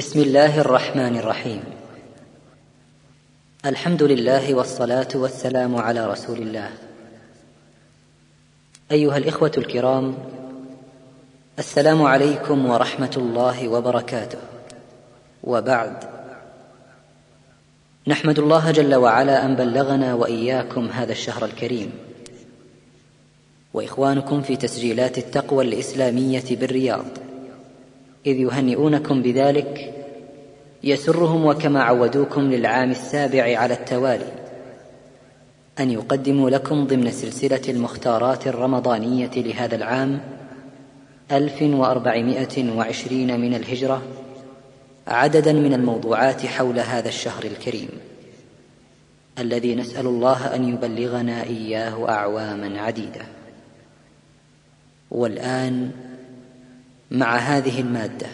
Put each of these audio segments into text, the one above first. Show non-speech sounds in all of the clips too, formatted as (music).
بسم الله الرحمن الرحيم. الحمد لله والصلاة والسلام على رسول الله. أيها الإخوة الكرام السلام عليكم ورحمة الله وبركاته. وبعد نحمد الله جل وعلا أن بلغنا وإياكم هذا الشهر الكريم. وإخوانكم في تسجيلات التقوى الإسلامية بالرياض. إذ يهنئونكم بذلك يسرهم وكما عودوكم للعام السابع على التوالي أن يقدموا لكم ضمن سلسلة المختارات الرمضانية لهذا العام ألف وأربعمائة وعشرين من الهجرة عددا من الموضوعات حول هذا الشهر الكريم الذي نسأل الله أن يبلغنا إياه اعواما عديدة. والآن مع هذه المادة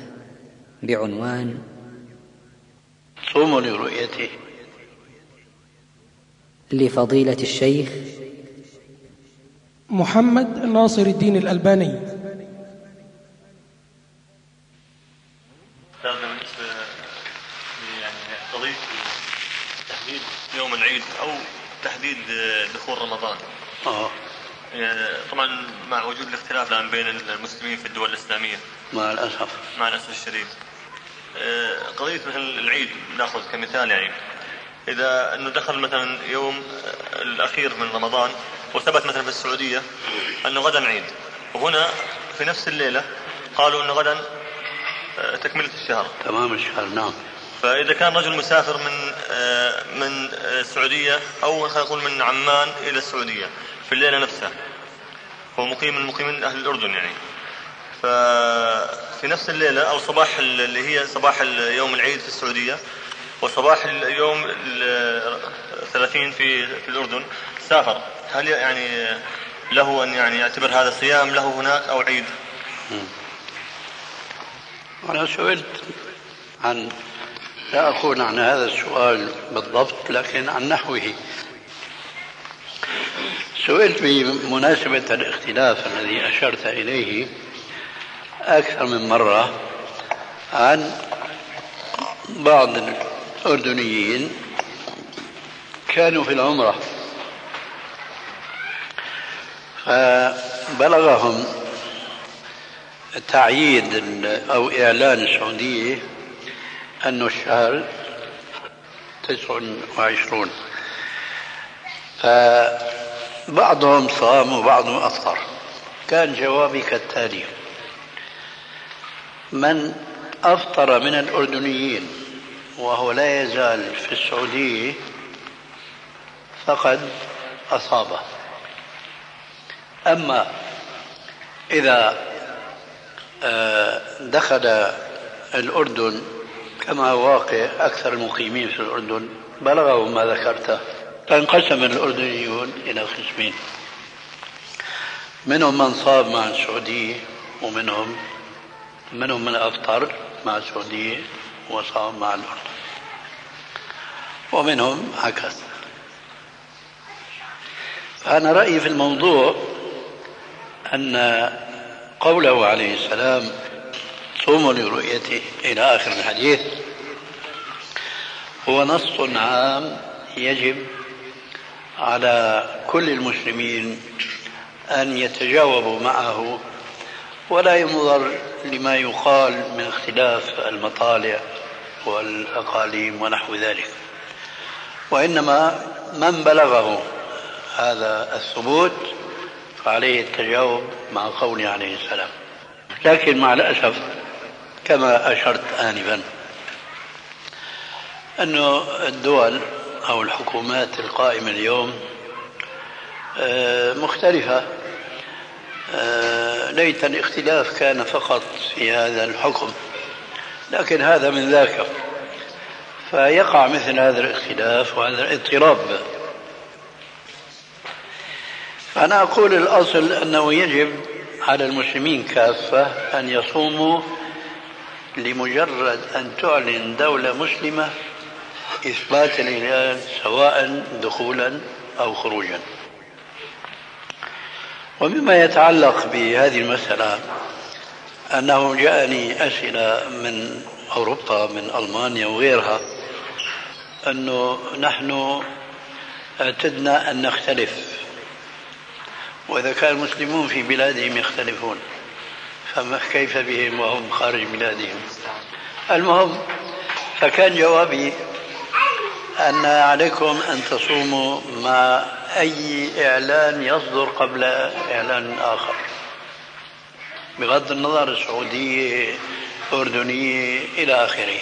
بعنوان صوموا لرؤيته. لفضيلة الشيخ محمد ناصر الدين الألباني. هذا بالنسبة يعني قضية تحديد يوم العيد أو تحديد دخول رمضان. يعني طبعا مع وجود الاختلاف الآن بين المسلمين في الدول الإسلامية. مع الأسف. مع الأسف الشديد. آه، قضية مثل العيد نأخذ كمثال يعني. إذا أنه دخل مثلا يوم آه، الأخير من رمضان وثبت مثلا في السعودية أنه غدا عيد وهنا في نفس الليلة قالوا أنه غدا آه، تكملة الشهر. تمام الشهر نعم. فإذا كان رجل مسافر من آه، من آه، السعودية أو خلينا نقول من عمان إلى السعودية في الليلة نفسها. هو مقيم من مقيمين أهل الأردن يعني. ففي نفس الليلة أو صباح ال- اللي هي صباح يوم العيد في السعودية وصباح اليوم ال- 30 في في الأردن سافر. هل يعني له أن يعني يعتبر هذا صيام له هناك أو عيد؟ أنا سئلت عن لا أقول عن هذا السؤال بالضبط لكن عن نحوه. سئلت بمناسبة الاختلاف الذي أشرت إليه أكثر من مرة عن بعض الأردنيين كانوا في العمرة فبلغهم تعييد أو إعلان السعودية أن الشهر تسع وعشرون. فبعضهم صام وبعضهم أفطر. كان جوابي كالتالي. من أفطر من الأردنيين وهو لا يزال في السعودية فقد أصابه. أما إذا آه، دخل الأردن كما واقع أكثر المقيمين في الأردن بلغهم ما ذكرته. فانقسم الأردنيون إلى قسمين. منهم من صاب مع السعودية ومنهم منهم من أفطر مع السعودية وصام مع الأردن. ومنهم هكذا فأنا رأيي في الموضوع أن قوله عليه السلام صوموا لرؤيته إلى آخر الحديث هو نص عام يجب على كل المسلمين أن يتجاوبوا معه ولا ينظر لما يقال من اختلاف المطالع والأقاليم ونحو ذلك. وإنما من بلغه هذا الثبوت فعليه التجاوب مع قوله عليه السلام. لكن مع الأسف كما أشرت آنفا أن الدول أو الحكومات القائمة اليوم آه، مختلفة. آه، ليت الاختلاف كان فقط في هذا الحكم لكن هذا من ذاك. فيقع مثل هذا الاختلاف وهذا الاضطراب. فأنا أقول الأصل أنه يجب على المسلمين كافة أن يصوموا لمجرد أن تعلن دولة مسلمة إثبات الهلال سواء دخولا أو خروجا. ومما يتعلق بهذه المسألة أنه جاءني أسئلة من أوروبا من ألمانيا وغيرها أنه نحن اعتدنا أن نختلف. وإذا كان المسلمون في بلادهم يختلفون فما كيف بهم وهم خارج بلادهم؟ المهم فكان جوابي أن عليكم أن تصوموا مع أي إعلان يصدر قبل إعلان آخر. بغض النظر سعودية أردنية إلى آخره.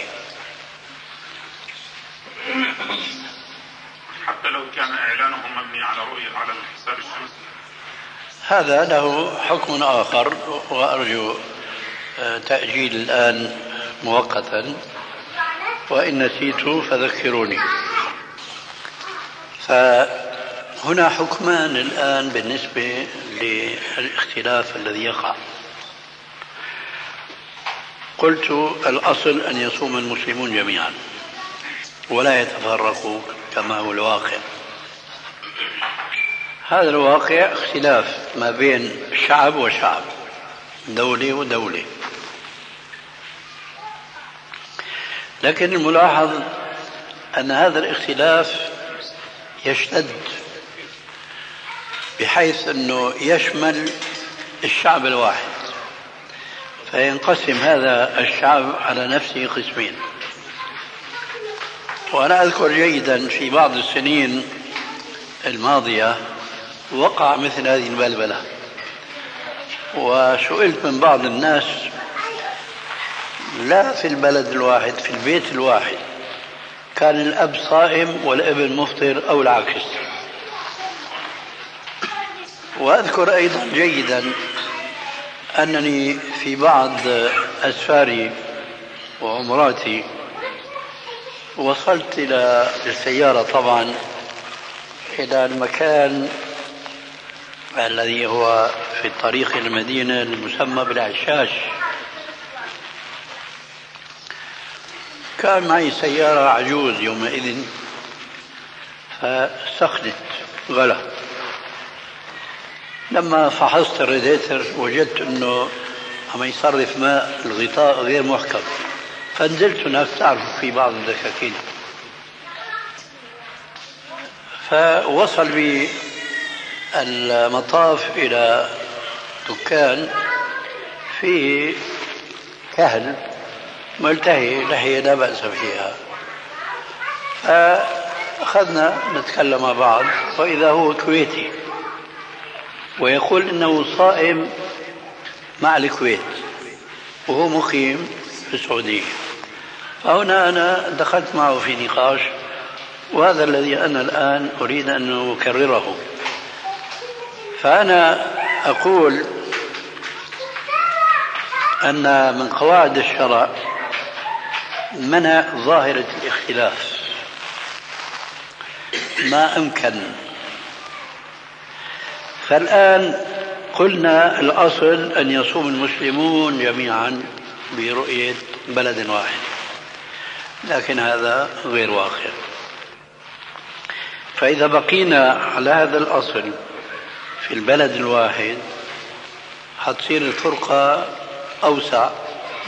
حتى لو كان إعلانهم مبني على رؤية على الحساب الشمسي هذا له حكم آخر وأرجو آه، تأجيل الآن مؤقتا. وإن نسيت فذكروني. فهنا حكمان الآن بالنسبة للاختلاف الذي يقع. قلت الأصل أن يصوم المسلمون جميعا ولا يتفرقوا كما هو الواقع. هذا الواقع اختلاف ما بين شعب وشعب دولة ودولة. لكن الملاحظ أن هذا الاختلاف يشتد بحيث أنه يشمل الشعب الواحد فينقسم هذا الشعب على نفسه قسمين. وأنا أذكر جيدا في بعض السنين الماضية وقع مثل هذه البلبلة وسئلت من بعض الناس لا في البلد الواحد في البيت الواحد. كان الأب صائم والابن مفطر أو العكس وأذكر أيضا جيدا أنني في بعض أسفاري وعمراتي وصلت إلى السيارة طبعا إلى المكان الذي هو في الطريق المدينة المسمى بالعشاش. كان معي سيارة عجوز يومئذ فسخنت غلا. لما فحصت الريديتر وجدت إنه عم يصرف ماء الغطاء غير محكم فنزلت هناك تعرف في بعض الدكاكين. فوصل بي المطاف إلى دكان فيه كهل ملتهي لحية لا بأس فيها. فأخذنا نتكلم مع بعض وإذا هو كويتي ويقول إنه صائم مع الكويت وهو مقيم في السعودية. فهنا أنا دخلت معه في نقاش وهذا الذي أنا الآن أريد أن أكرره. فأنا أقول أن من قواعد الشرع منع ظاهرة الاختلاف. ما أمكن. فالآن قلنا الأصل أن يصوم المسلمون جميعا برؤية بلد واحد. لكن هذا غير واقع. فإذا بقينا على هذا الأصل في البلد الواحد حتصير الفرقة أوسع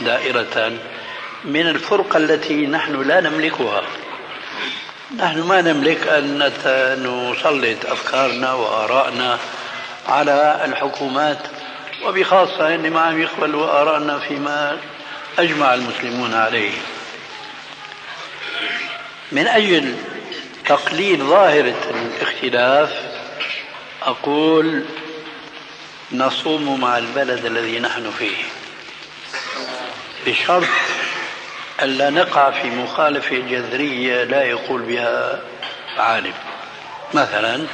دائرة من الفرقة التي نحن لا نملكها. نحن ما نملك أن نسلط أفكارنا وآرائنا على الحكومات وبخاصة أن ما عم يقبلوا آرائنا فيما أجمع المسلمون عليه. من أجل تقليل ظاهرة الاختلاف أقول نصوم مع البلد الذي نحن فيه. بشرط ألا نقع في مخالفة جذرية لا يقول بها عالم. مثلا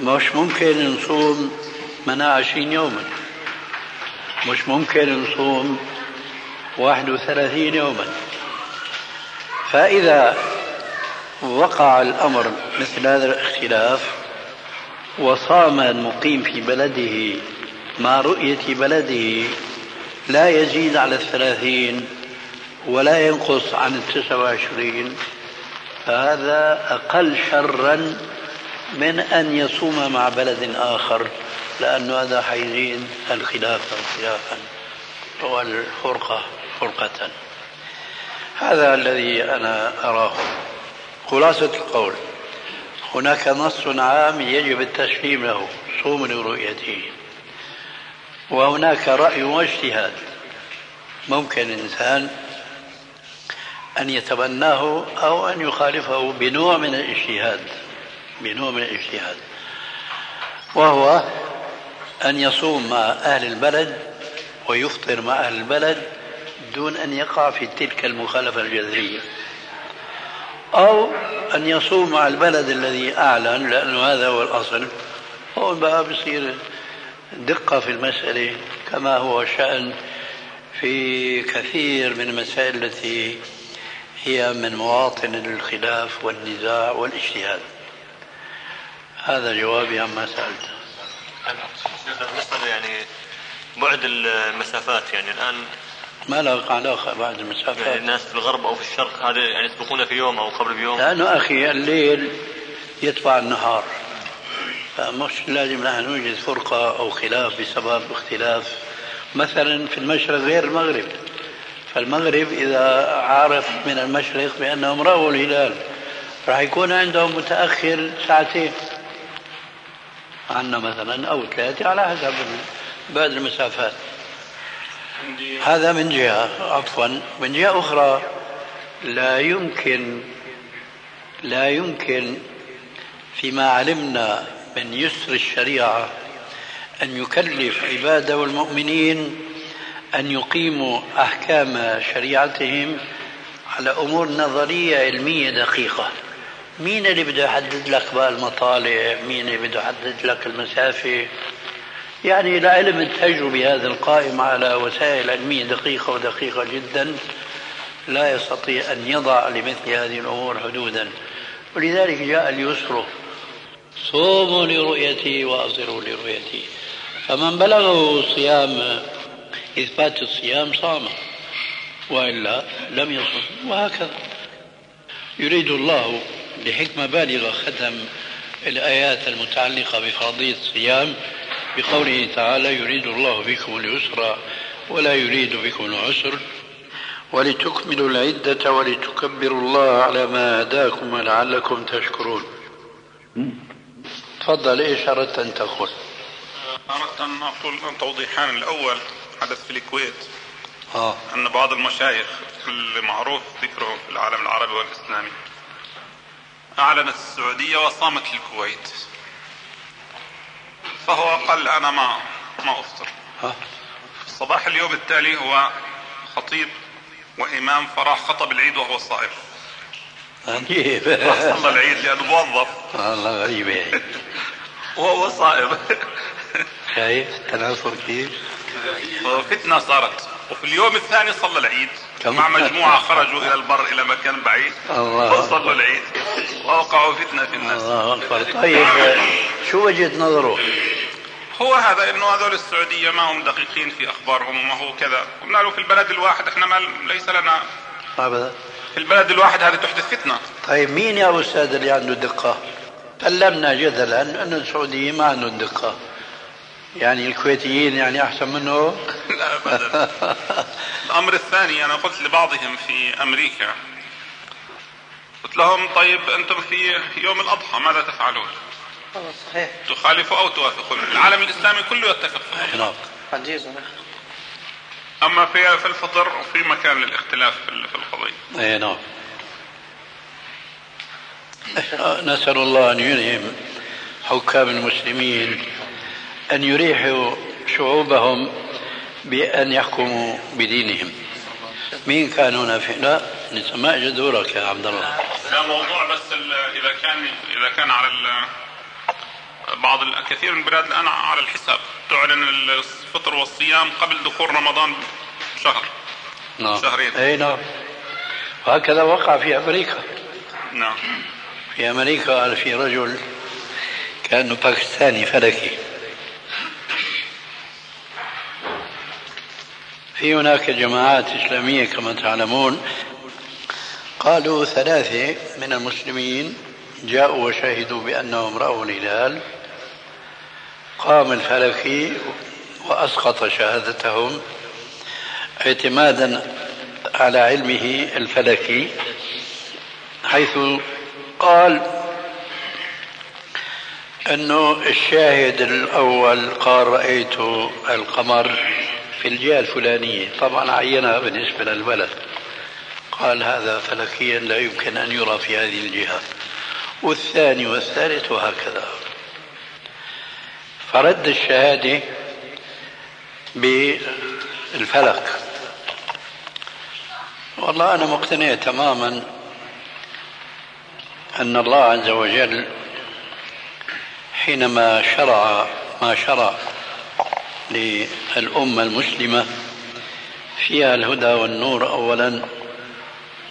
مش ممكن نصوم منا عشرين يوما. مش ممكن نصوم واحد وثلاثين يوما. فإذا وقع الأمر مثل هذا الاختلاف وصام المقيم في بلده مع رؤية بلده لا يزيد على الثلاثين ولا ينقص عن التسعة وعشرين فهذا أقل شرا من أن يصوم مع بلد آخر لأن هذا حيزيد الخلاف خلافا والفرقة فرقة. هذا الذي أنا أراه. خلاصة القول هناك نص عام يجب التسليم له صوم لرؤيته. وهناك رأي واجتهاد. ممكن الإنسان أن يتبناه أو أن يخالفه بنوع من الاجتهاد بنوع من الاجتهاد. وهو أن يصوم مع أهل البلد ويفطر مع أهل البلد دون أن يقع في تلك المخالفة الجذرية. أو أن يصوم مع البلد الذي أعلن لأنه هذا هو الأصل. هون بقى بصير دقة في المسألة كما هو الشأن في كثير من المسائل التي هي من مواطن الخلاف والنزاع والاجتهاد. هذا جوابي عما سألت. بالنسبة يعني بعد المسافات يعني الآن ما له علاقة بعد المسافات. يعني الناس في الغرب أو في الشرق هذا يعني يسبقون في يوم أو قبل بيوم؟ لأنه أخي الليل يتبع النهار. فمش لازم نحن نوجد فرقة أو خلاف بسبب اختلاف. مثلا في المشرق غير المغرب. فالمغرب إذا عرف من المشرق بأنهم رأوا الهلال راح يكون عندهم متأخر ساعتين. عنا مثلا أو ثلاثة على حسب بعد المسافات. هذا من جهة عفوا من جهة أخرى لا يمكن لا يمكن فيما علمنا من يسر الشريعة أن يكلف عباده والمؤمنين أن يقيموا أحكام شريعتهم على أمور نظرية علمية دقيقة. مين اللي بده يحدد لك بقى المطالع؟ مين اللي بده يحدد لك المسافة؟ يعني لعلم التجربة هذا القائم على وسائل علمية دقيقة ودقيقة جدا. لا يستطيع أن يضع لمثل هذه الأمور حدودا. ولذلك جاء اليسر صوموا لرؤيتي وأصروا لرؤيتي. فمن بلغه صيام إثبات الصيام صام وإلا لم يصم وهكذا. يريد الله لحكمة بالغة ختم الآيات المتعلقة بفرضية الصيام بقوله تعالى يريد الله بكم اليسر ولا يريد بكم العسر. ولتكملوا العدة ولتكبروا الله على ما هداكم ولعلكم تشكرون. تفضل إيش اردت ان تقول؟ أردت أن أقول توضيحان الأول. حدث في الكويت. آه. أن بعض المشايخ المعروف ذكره في العالم العربي والإسلامي. أعلنت السعودية وصامت الكويت. فهو قال أنا ما ما أفطر. ها في صباح اليوم التالي هو خطيب وإمام فراح خطب العيد وهو صائم. عجيب صلى العيد لأنه موظف. والله غريبة هي (laughs) وهو صائم. شايف التناصر كيف؟ فتنة صارت. وفي اليوم الثاني صلى العيد؟ مع مجموعة خرجوا إلى البر إلى مكان بعيد. وصلوا العيد. واوقعوا فتنة في الناس. الله أكبر. طيب شو وجهة نظره؟ هو هذا إنه هذول السعودية ما هم دقيقين في أخبارهم وما هو كذا. له في البلد الواحد إحنا ما ليس لنا. أبدا. في البلد الواحد هذه تحدث فتنة. طيب مين يا أستاذ اللي عنده دقة؟ سلمنا جدلا أنه السعوديين ما عندهم دقة. يعني الكويتيين يعني أحسن منه؟ (laughs) لا ابدا. الأمر الثاني أنا قلت لبعضهم في أمريكا. قلت لهم طيب أنتم في يوم الأضحى ماذا تفعلون؟ صحيح. تخالفوا أو توافقون؟ العالم الإسلامي كله يتفق في. نعم أما في في الفطر في مكان للاختلاف في ال- في القضية. اي نعم. نسأل الله أن يلهم حكام المسلمين أن يريحوا شعوبهم بأن يحكموا بدينهم. مين كان هنا في لا لسه ما اجى دورك يا عبد الله. لا موضوع بس إذا كان إذا كان على بعض كثير من البلاد الآن على الحساب. تعلن الفطر والصيام قبل دخول رمضان بشهر نعم. شهرين. أي نعم. وهكذا وقع في أمريكا. نعم. في أمريكا قال في رجل كانه باكستاني فلكي. في هناك جماعات إسلامية كما تعلمون قالوا ثلاثة من المسلمين جاءوا وشهدوا بأنهم رأوا الهلال قام الفلكي وأسقط شهادتهم اعتمادا على علمه الفلكي حيث قال إنه الشاهد الأول قال رأيت القمر في الجهة الفلانية. طبعا عينها بالنسبة للبلد. قال هذا فلكيا لا يمكن أن يرى في هذه الجهة. والثاني والثالث وهكذا. فرد الشهادة بالفلك. والله أنا مقتنع تماما أن الله عز وجل حينما شرع ما شرع للأمة المسلمة. فيها الهدى والنور أولا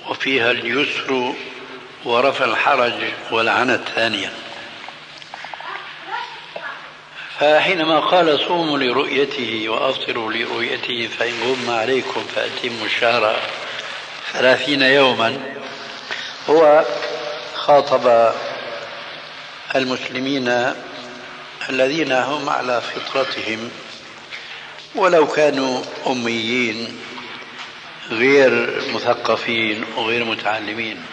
وفيها اليسر ورفع الحرج والعنت ثانيا فحينما قال صوموا لرؤيته وأفطروا لرؤيته فإن غم عليكم فأتموا الشهر ثلاثين يوما. هو خاطب المسلمين الذين هم على فطرتهم. ولو كانوا أميين غير مثقفين وغير متعلمين.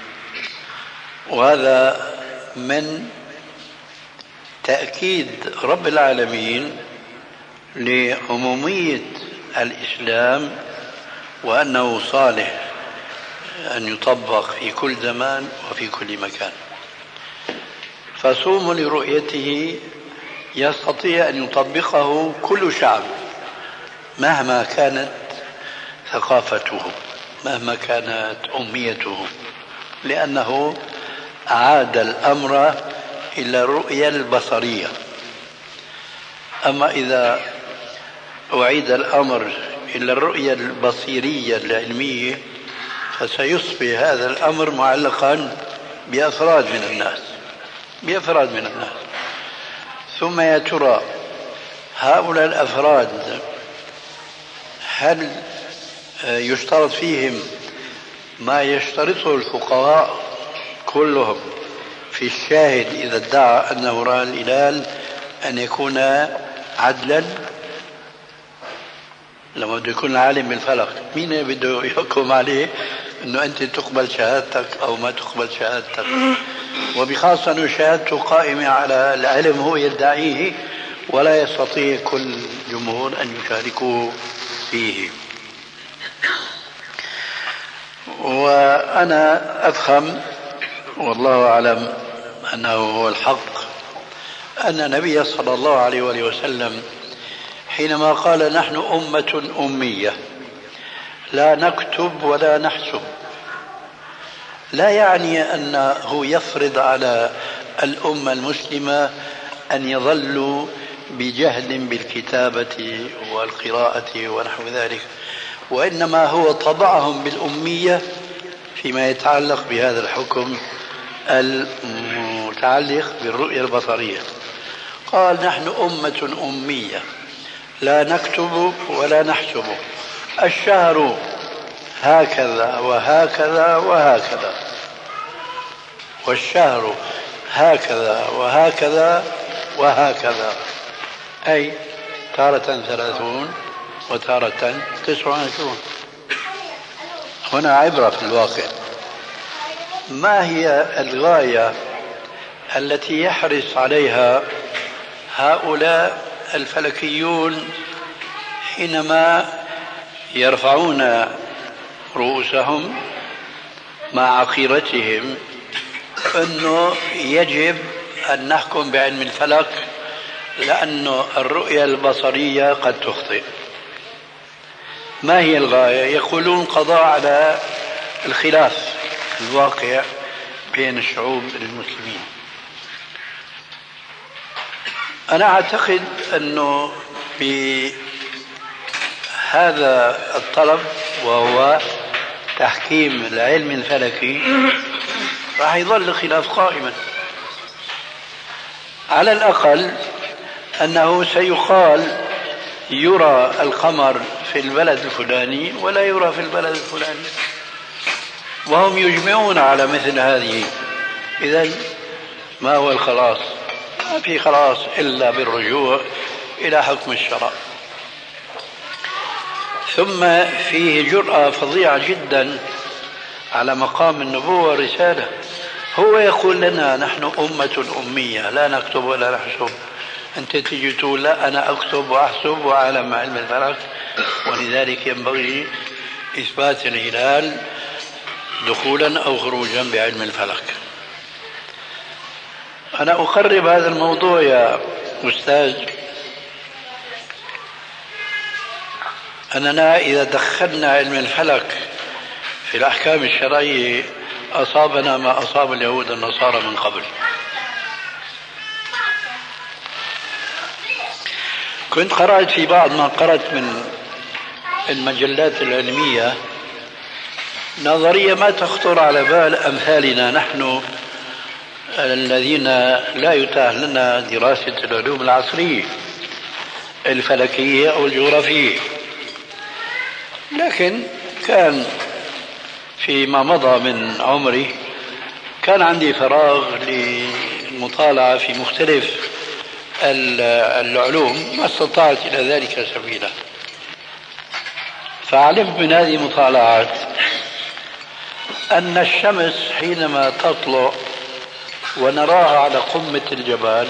وهذا من تأكيد رب العالمين لعمومية الإسلام وأنه صالح أن يطبق في كل زمان وفي كل مكان. فصوم لرؤيته يستطيع أن يطبقه كل شعب. مهما كانت ثقافته مهما كانت أميته لأنه عاد الأمر إلى الرؤية البصرية. أما إذا أعيد الأمر إلى الرؤية البصيرية العلمية فسيصبح هذا الأمر معلقا بأفراد من الناس بأفراد من الناس. ثم يا ترى هؤلاء الأفراد هل يشترط فيهم ما يشترطه الفقهاء كلهم في الشاهد إذا ادعى أنه رأى الهلال أن يكون عدلا؟ لما بده يكون عالم بالفلك مين بده يحكم عليه إنه أنت تقبل شهادتك أو ما تقبل شهادتك؟ وبخاصة إنه شهادته قائمة على العلم هو يدعيه ولا يستطيع كل جمهور أن يشاركوه. فيه وأنا أفهم والله أعلم أنه هو الحق أن النبي صلى الله عليه وآله وسلم حينما قال نحن أمة أمية لا نكتب ولا نحسب. لا يعني انه يفرض على الأمة المسلمة أن يظلوا بجهل بالكتابة والقراءة ونحو ذلك وإنما هو طبعهم بالأمية فيما يتعلق بهذا الحكم المتعلق بالرؤية البصرية. قال نحن أمة أمية لا نكتب ولا نحسب الشهر هكذا وهكذا وهكذا والشهر هكذا وهكذا وهكذا. أي تارة ثلاثون وتارة تسع وعشرون. هنا عبرة في الواقع. ما هي الغاية التي يحرص عليها هؤلاء الفلكيون حينما يرفعون رؤوسهم مع عقيرتهم أنه يجب أن نحكم بعلم الفلك لأن الرؤية البصرية قد تخطئ. ما هي الغاية؟ يقولون قضاء على الخلاف الواقع بين الشعوب المسلمين. أنا أعتقد أنه بهذا الطلب وهو تحكيم العلم الفلكي راح يظل الخلاف قائما. على الأقل أنه سيقال يرى القمر في البلد الفلاني ولا يرى في البلد الفلاني. وهم يجمعون على مثل هذه. إذا ما هو الخلاص؟ ما في خلاص إلا بالرجوع إلى حكم الشرع. ثم فيه جرأة فظيعة جدا على مقام النبوة والرسالة. هو يقول لنا نحن أمة أمية لا نكتب ولا نحسب. أنت تجي تقول لا أنا أكتب وأحسب وأعلم علم الفلك. ولذلك ينبغي إثبات الهلال دخولا أو خروجا بعلم الفلك. أنا أقرب هذا الموضوع يا أستاذ. أننا إذا دخلنا علم الفلك في الأحكام الشرعية أصابنا ما أصاب اليهود النصارى من قبل. كنت قرأت في بعض ما قرأت من المجلات العلمية. نظرية ما تخطر على بال أمثالنا. نحن الذين لا يتاح لنا دراسة العلوم العصرية الفلكية أو الجغرافية. لكن كان فيما مضى من عمري كان عندي فراغ للمطالعة في مختلف العلوم ما استطعت إلى ذلك سبيلا. فعلمت من هذه المطالعات أن الشمس حينما تطلع ونراها على قمة الجبال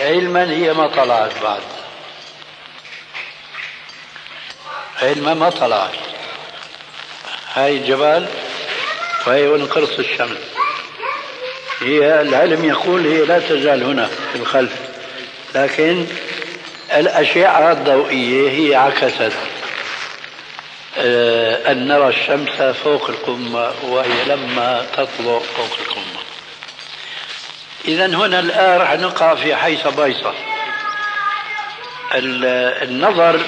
علما هي ما طلعت بعد. علما ما طلعت. هاي الجبال وهي ونقرص الشمس. هي العلم يقول هي لا تزال هنا في الخلف. لكن الأشعة الضوئية هي عكست آه، أن نرى الشمس فوق القمة وهي لما تطلع فوق القمة. إذا هنا الآن رح نقع في حيث بيصة. النظر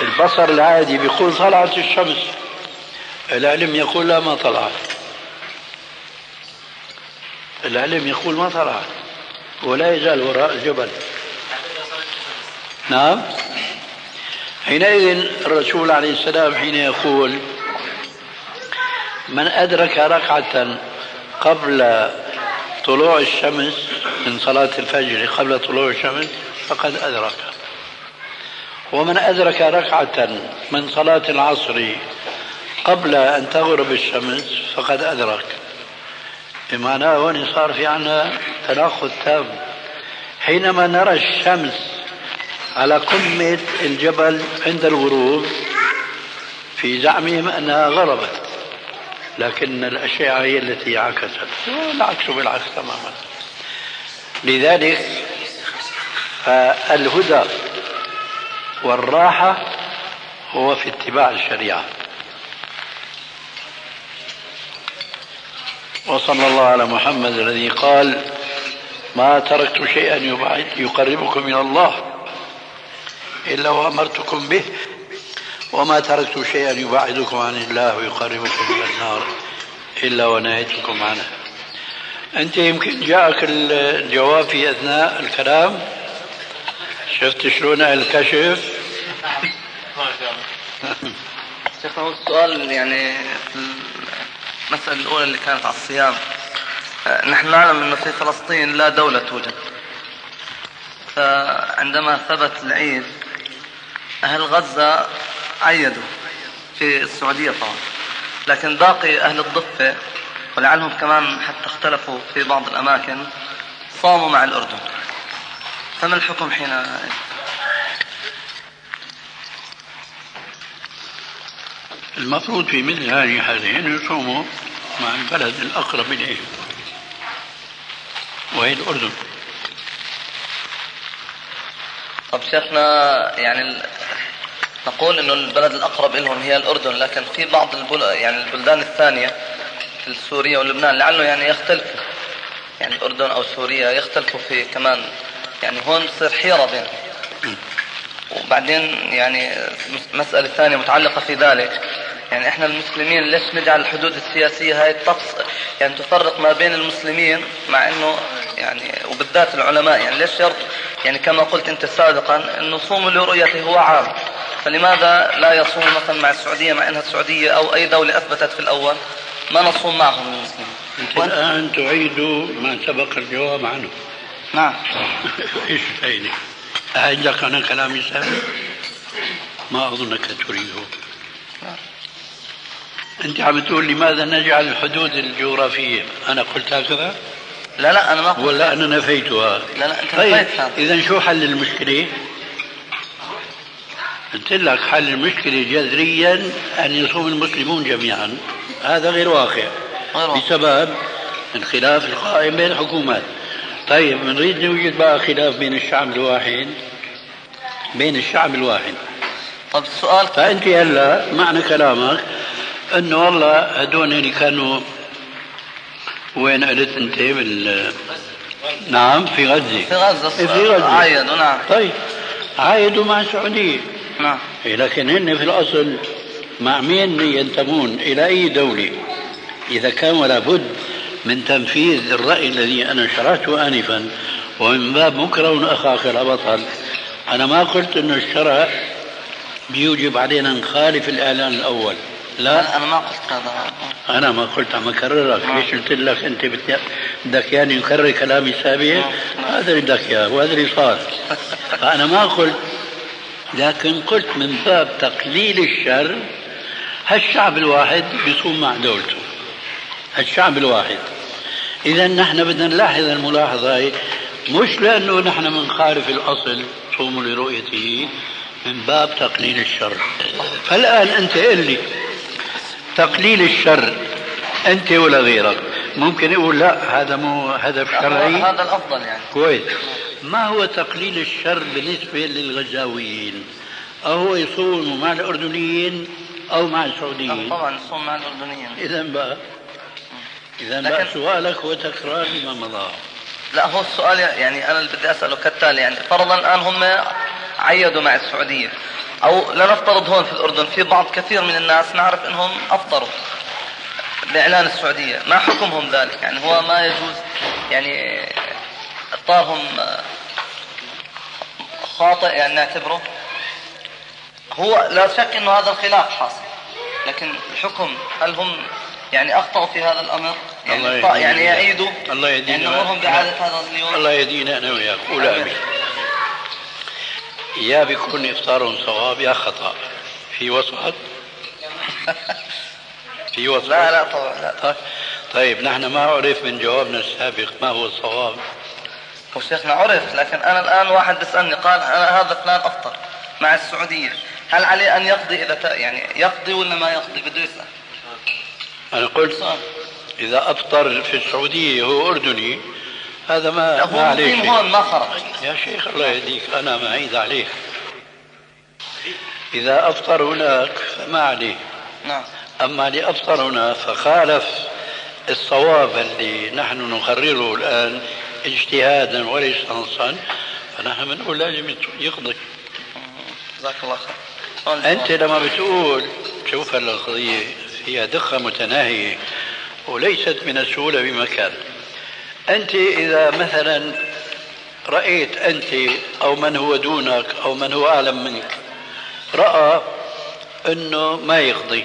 البصر العادي بيقول طلعت الشمس العلم يقول لا ما طلعت. العلم يقول ما طلعت ولا يزال وراء الجبل. نعم. حينئذ الرسول عليه السلام حين يقول من أدرك ركعة قبل طلوع الشمس من صلاة الفجر قبل طلوع الشمس فقد أدرك. ومن أدرك ركعة من صلاة العصر قبل أن تغرب الشمس فقد أدرك. بمعنى هون صار في عنا تناقض تام. حينما نرى الشمس على قمة الجبل عند الغروب في زعمهم أنها غربت لكن الأشعة هي التي عكست. والعكس بالعكس تماما. لذلك فالهدى والراحة هو في اتباع الشريعة. وصلى الله على محمد الذي قال ما تركت شيئا يقربكم إلى الله إلا وأمرتكم به وما تركت شيئا يبعدكم عن الله ويقربكم إلى النار إلا ونهيتكم عنه. أنت يمكن جاءك الجواب في أثناء الكلام. شفت شلون الكشف؟ (laughs) شيخنا السؤال يعني المسألة الأولى اللي كانت على الصيام. نحن نعلم أنه في فلسطين لا دولة توجد. فعندما ثبت العيد أهل غزة عيدوا في السعودية طبعا. لكن باقي أهل الضفة ولعلهم كمان حتى اختلفوا في بعض الأماكن صاموا مع الأردن. فما الحكم حين؟ المفروض في مثل هذه الحالة أن يصوموا مع البلد الأقرب إليه وهي الأردن. طب شيخنا يعني نقول إنه البلد الأقرب لهم هي الأردن لكن في بعض البل... يعني البلدان الثانية في سوريا ولبنان لعله يعني يختلفوا يعني الأردن أو سوريا يختلفوا في كمان يعني هون بصير حيرة بينهم. وبعدين يعني مسألة ثانية متعلقة في ذلك يعني إحنا المسلمين ليش نجعل الحدود السياسية هاي الطقس يعني تفرق ما بين المسلمين مع إنه يعني وبالذات العلماء يعني ليش شرط يعني كما قلت انت سابقا انه صوم لرؤيته هو عام فلماذا لا يصوم مثلا مع السعودية مع إنها السعودية أو أي دولة أثبتت في الأول؟ ما نصوم معهم؟ المسلمين انت الآن تعيد ما سبق الجواب عنه. نعم. (laughs) إيش فايدة؟ عندك أنا كلامي سابق ما أظنك تريده. أنت عم تقول لماذا نجعل الحدود الجغرافية؟ أنا قلت هكذا؟ لا لا أنا ما قلت ولا أنا نفيتها. لا لا أنت طيب إذا شو حل المشكلة؟ قلت لك حل المشكلة جذريا أن يصوم المسلمون جميعا. هذا غير واقع. غير. بسبب الخلاف القائم بين الحكومات. طيب بنريد نوجد بقى خلاف بين الشعب الواحد. بين الشعب الواحد. طب السؤال فأنت هلأ معنى كلامك أنه والله هدول اللي كانوا وين قلت أنت بال نعم في غزة. في غزة في غزة. عايدوا نعم. طيب عايدوا مع السعودية. نعم. إيه، لكن هن في الأصل مع مين ينتمون إلى أي دولة. إذا كان ولا بد من تنفيذ الرأي الذي أنا شرحته آنفا ومن باب مكره أخاك لا بطل أنا ما قلت أن الشرع بيوجب علينا نخالف الإعلان الأول. لا. أنا ما قلت هذا. أنا ما قلت عم أكررك ليش قلت لك أنت بدك بدك يعني نكرر كلامي السابق هذا اللي بدك إياه وهذا اللي صار. فأنا ما قلت. لكن قلت من باب تقليل الشر هالشعب الواحد بيصوم مع دولته. هالشعب الواحد. إذا نحن بدنا نلاحظ الملاحظة هي مش لأنه نحن بنخالف الأصل صوموا لرؤيته من باب تقليل الشر. فالآن أنت قل لي. تقليل الشر. أنت ولا غيرك. ممكن يقول لا هذا مو هدف شرعي. هذا الأفضل يعني. كويس. ما هو تقليل الشر بالنسبة للغزاويين؟ أو هو يصوم مع الأردنيين أو مع السعوديين؟ طبعا نصوم مع الأردنيين. إذا بقى. إذا لكن- بقى سؤالك هو تكرار لما مضى. لا هو السؤال يعني أنا اللي بدي أسأله كالتالي يعني فرضا الآن هم عيدوا مع السعودية. أو لنفترض هون في الأردن في بعض كثير من الناس نعرف أنهم أفطروا بإعلان السعودية. ما حكمهم ذلك؟ يعني هو ما يجوز يعني إفطارهم خاطئ يعني نعتبره. هو لا شك أنه هذا الخلاف حاصل لكن الحكم هل هم يعني أخطأوا في هذا الأمر؟ الله يعني, يهدينا يعني. يعيدوا الله يهدينا يعني وإياك. بعادة هذا اليوم. الله يهدينا أنا وياك قول آمين. يا بيكون إفطار صواب يا خطأ. في وسط (laughs) في وسط لا لا طبعا لا. طيب, طيب نحن ما عرف من جوابنا السابق ما هو الصواب؟ هو شيخنا عرف لكن أنا الآن واحد بيسألني قال أنا هذا فلان أفطر مع السعودية. هل عليه أن يقضي إذا ت- يعني يقضي ولا ما يقضي؟ بده يسأل. أنا قلت إذا أفطر في السعودية هو أردني هذا ما, ما عليه شيء هون ما خرج. يا شيخ الله يهديك أنا معيد عليك. إذا أفطر هناك فما عليه. نعم. أما لأفطر هنا فخالف الصواب اللي نحن نقرره الآن اجتهادا وليس نصا فنحن بنقول لازم يقضي. جزاك الله خير. أنت. لما بتقول شوف القضية فيها دقة متناهية وليست من السهولة بمكان. أنت إذا مثلا رأيت أنت أو من هو دونك أو من هو أعلم منك رأى أنه ما يقضي.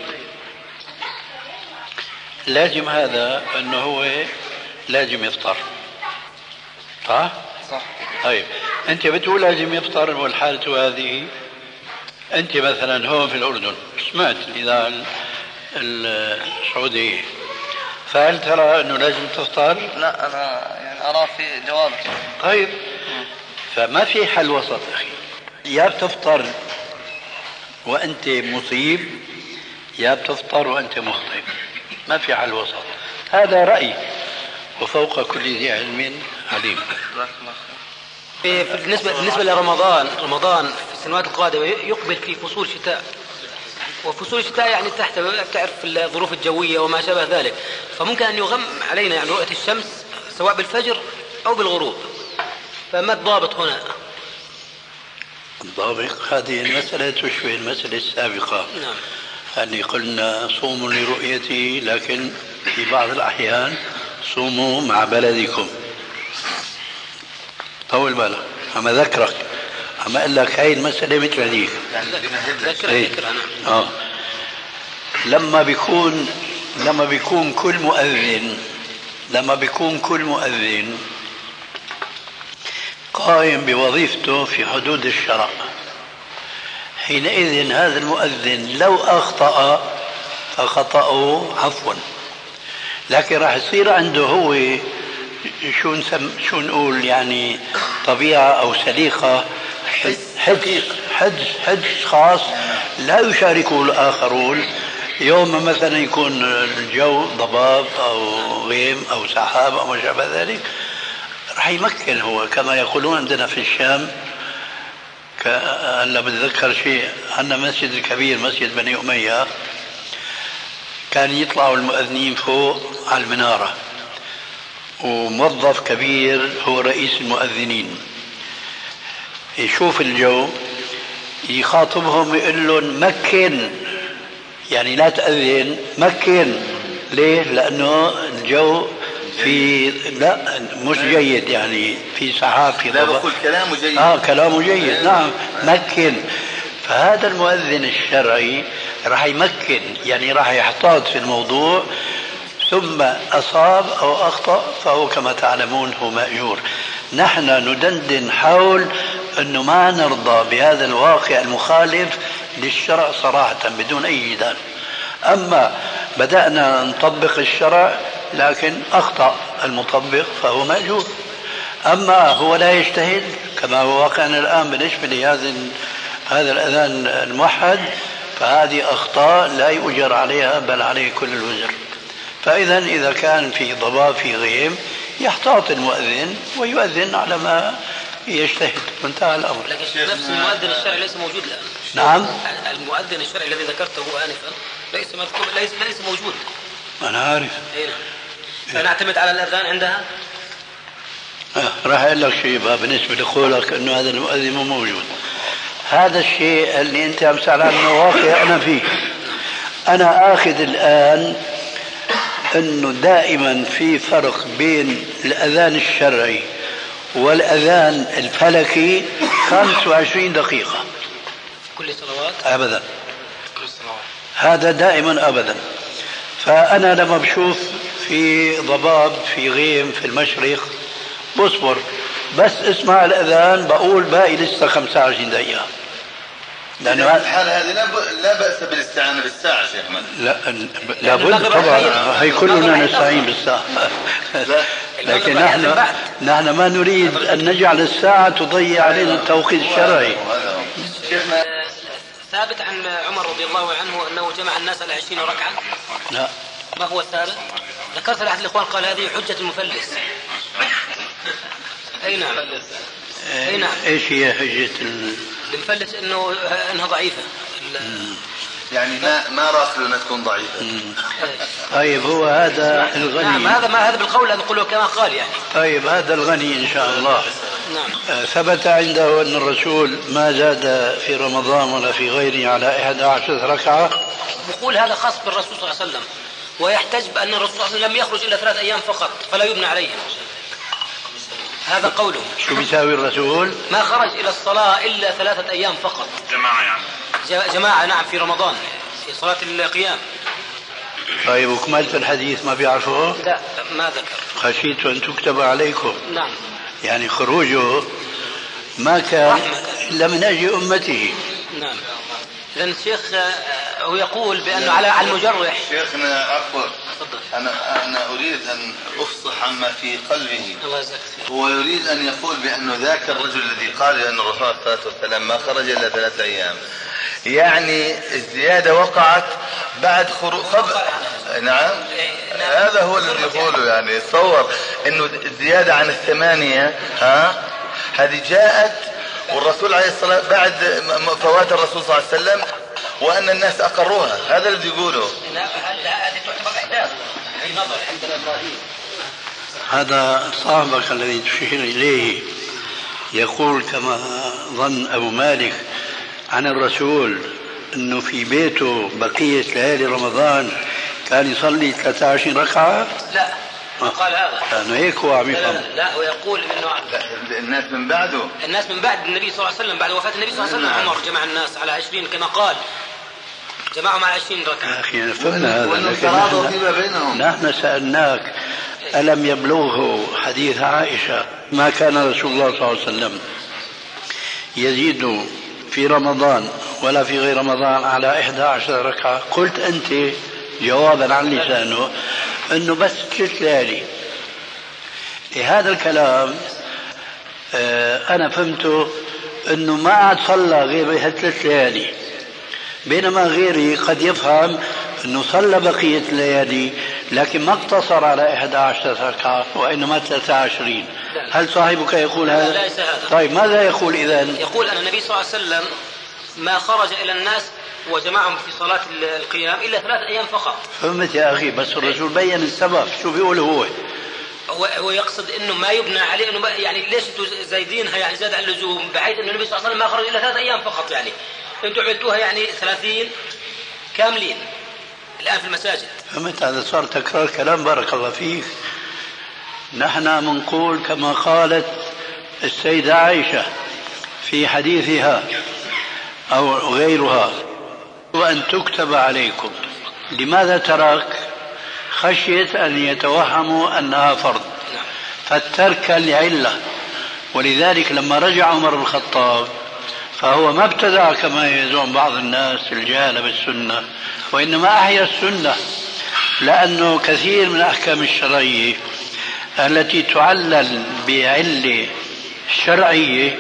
لازم هذا أنه هو لازم يفطر. صح؟ صح. طيب. أنت بتقول لازم يفطر والحالة هذه؟ أنت مثلا هون في الأردن سمعت الإذاعة ال- السعودية؟ فهل ترى أنه لازم تفطر؟ لا أنا يعني أرى في جوابك طيب. فما في حل وسط أخي؟ يا بتفطر وأنت مصيب يا بتفطر وأنت مخطئ. ما في حل وسط. هذا رأيي وفوق كل ذي علم عليم. جزاك الله خير في- في- بالنسبة بالنسبة لرمضان رمضان في السنوات القادمة يقبل في فصول شتاء. وفصول الشتاء يعني تحت تعرف الظروف الجوية وما شابه ذلك. فممكن أن يغم علينا يعني رؤية الشمس سواء بالفجر أو بالغروب. فما الضابط هنا؟ الضابط هذه المسألة تشبه المسألة السابقة. نعم. أني قلنا صوموا لرؤيته لكن في بعض الأحيان صوموا مع بلدكم. طول بالك عم أذكرك عم أقول لك هاي المسألة مثل هذيك إيه. نعم آه. لما بيكون لما بيكون كل مؤذن لما بيكون كل مؤذن قائم بوظيفته في حدود الشرع حينئذ هذا المؤذن لو أخطأ فخطأه عفوا لكن راح يصير عنده هو شو نسم شو نقول يعني طبيعة أو سليقة حدس حدس حدس خاص لا يشاركه الآخرون. يوم مثلا يكون الجو ضباب أو غيم أو سحاب أو ما شابه ذلك راح يمكن هو. كما يقولون عندنا في الشام هلا بتذكر شيء عندنا مسجد الكبير مسجد بني أمية. كان يطلعوا المؤذنين فوق على المنارة. وموظف كبير هو رئيس المؤذنين. يشوف الجو يخاطبهم يقول لهم مكن. يعني لا تأذن مكن. ليه؟ لأنه الجو في لا مش جيد يعني في سحاب في لا بقول كلامه جيد. آه كلامه جيد. نعم مكن. فهذا المؤذن الشرعي راح يمكن يعني راح يحتاط في الموضوع ثم أصاب أو أخطأ فهو كما تعلمون هو مأجور. نحن ندندن حول أنه ما نرضى بهذا الواقع المخالف للشرع صراحة بدون أي جدال أما بدأنا نطبق الشرع لكن أخطأ المطبق فهو مأجور. أما هو لا يجتهد كما هو واقعنا الآن بالنسبة لهذا هذا الأذان الموحد فهذه أخطاء لا يؤجر عليها بل عليه كل الوزر. فإذا إذا كان في ضباب في غيم يحتاط المؤذن ويؤذن على ما يجتهد وانتهى الأمر. لكن نفس المؤذن الشرعي ليس موجود الآن. نعم. المؤذن الشرعي الذي ذكرته آنفا ليس مذكور ليس ليس موجود. أنا عارف. أي نعم فنعتمد على الأذان عندها؟ آه، راح أقول لك شيء بالنسبة لقولك إنه هذا المؤذن مو موجود. هذا الشيء اللي أنت عم تسأل عنه واقع أنا فيه. أنا آخذ الآن إنه دائما في فرق بين الأذان الشرعي والاذان الفلكي 25 دقيقه كل الصلوات ابدا كل الصلوات هذا دائما ابدا فانا لما بشوف في ضباب في غيم في المشرق بصبر بس اسمع الاذان بقول باقي لسه 25 دقيقه لأنه في الحاله هذه لا, لا باس بالاستعانه بالساعة شيخ لا لابد طبعا هي كلنا نستعين بالساعة لكن نحن نحن ما نريد أن نجعل الساعة تضيع علينا التوقيت الشرعي. شيخنا ثابت عن عمر رضي الله عنه أنه جمع الناس على 20 ركعة. لا. ما هو الثابت؟ ذكرت لأحد الإخوان قال هذه حجة المفلس. أي نعم. أي نعم. إيش هي حجة المفلس انه إنها ضعيفة. يعني ما ما راسله أنها تكون ضعيفة. طيب هو هذا الغني. نعم هذا ما هذا بالقول نقوله كما قال يعني. طيب هذا الغني إن شاء الله. نعم. آه، ثبت عنده أن الرسول ما زاد في رمضان ولا في غيره على 11 ركعة. بقول هذا خاص بالرسول صلى الله عليه وسلم. ويحتج بأن الرسول صلى الله عليه وسلم لم يخرج إلا ثلاث أيام فقط فلا يبنى عليه. هذا قوله. شو بيساوي الرسول؟ ما خرج إلى الصلاة إلا ثلاثة أيام فقط. جماعة يعني. جماعة نعم في رمضان في صلاة القيام. طيب وكملت الحديث ما بيعرفوه؟ لا ما ذكر خشيت أن تكتب عليكم. نعم. يعني خروجه ما كان إلا من أجل أمته. نعم. اذا الشيخ آه، هو يقول بأنه على على المجرح. شيخنا عفوا. أنا أنا أريد أن أفصح عما في قلبه. الله يجزاك هو يريد أن يقول بانه ذاك الرجل الذي قال أن الرسول عليه الصلاه والسلام ما خرج إلا ثلاثة أيام. يعني الزيادة وقعت بعد خروج نعم. هذا هو الذي يقوله يعني تصور إنه الزيادة عن الثمانية ها؟ هذه جاءت والرسول عليه الصلاه بعد فوات الرسول صلى الله عليه وسلم وأن الناس أقروها. هذا الذي يقوله. هذا صاحبك الذي تشير إليه يقول كما ظن أبو مالك عن الرسول إنه في بيته بقية ليالي رمضان كان يصلي 13 ركعة؟ لا. قال هذا. لأنه هيك هو عم يفهم. لا, لا هو يقول إنه الناس من بعده. الناس من بعد النبي صلى الله عليه وسلم بعد وفاة النبي صلى الله عليه وسلم. عمر جمع الناس على 20 كما قال. جمعهم على 20 ركعة. يا أخي فهمنا هذا لكن نحن سألناك ألم يبلغه حديث عائشة ما كان رسول الله صلى الله عليه وسلم؟ يزيد في رمضان ولا في غير رمضان على 11 ركعة. قلت أنت جوابا عن لسانه أنه بس ثلاث ليالي هذا الكلام آه أنا فهمته أنه ما عاد صلى غير ثلاث ليالي بينما غيري قد يفهم أنه صلى بقية الليالي لكن ما اقتصر على 11 ركعة وإنما 23 هل صاحبك يقول هذا؟ لا ليس هذا. طيب ماذا يقول إذا؟ يقول أن النبي صلى الله عليه وسلم ما خرج إلى الناس وجمعهم في صلاة القيام إلا ثلاث أيام فقط. فهمت يا أخي بس الرسول بين السبب. شو بيقول هو؟ هو هو يقصد إنه ما يبنى عليه إنه يعني ليش أنتم زايدينها؟ يعني زاد عن اللزوم بحيث إنه النبي صلى الله عليه وسلم ما خرج إلا ثلاث أيام فقط يعني. أنتم عدتوها يعني 30 كاملين. الآن في المساجد. فهمت هذا صار تكرار كلام؟ بارك الله فيك. نحن منقول كما قالت السيدة عائشة في حديثها أو غيرها وأن تكتب عليكم. لماذا ترك خشية أن يتوهموا أنها فرض فالترك لعلة. ولذلك لما رجع عمر الخطاب فهو ما ابتدع كما يزعم بعض الناس الجهل بالسنة وإنما أحيا السنة لأنه كثير من الأحكام الشرعية التي تعلل بعلة شرعية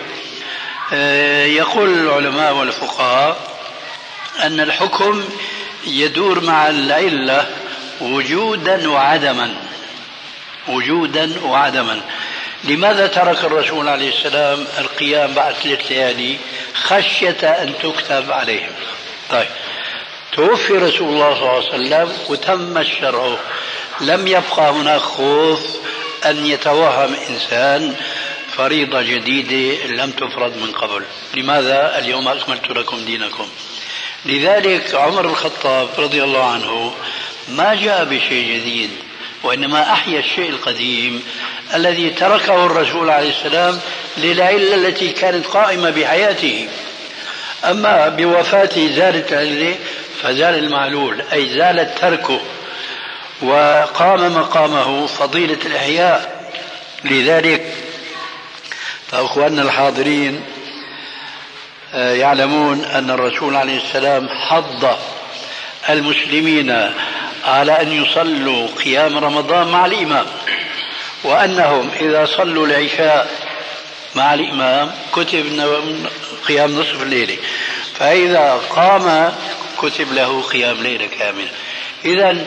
آه، يقول العلماء والفقهاء أن الحكم يدور مع العلة وجودا وعدما وجودا وعدما. لماذا ترك الرسول عليه السلام القيام بعد ثلاث ليالي خشية أن تكتب عليهم؟ طيب. توفي رسول الله صلى الله عليه وسلم وتم الشرع. لم يبقى هناك خوف أن يتوهم إنسان فريضة جديدة لم تفرض من قبل. لماذا اليوم أكملت لكم دينكم؟ لذلك عمر الخطاب رضي الله عنه ما جاء بشيء جديد وإنما أحيا الشيء القديم الذي تركه الرسول عليه السلام للعلة التي كانت قائمة بحياته. أما بوفاته زالت العلة فزال المعلول أي زال تركه وقام مقامه فضيلة الإحياء لذلك. فأخواننا الحاضرين آه، يعلمون أن الرسول عليه السلام حض المسلمين على أن يصلوا قيام رمضان مع الإمام. وأنهم إذا صلوا العشاء مع الإمام كتب قيام نصف الليل فإذا قام كتب له قيام ليلة كاملة. إذا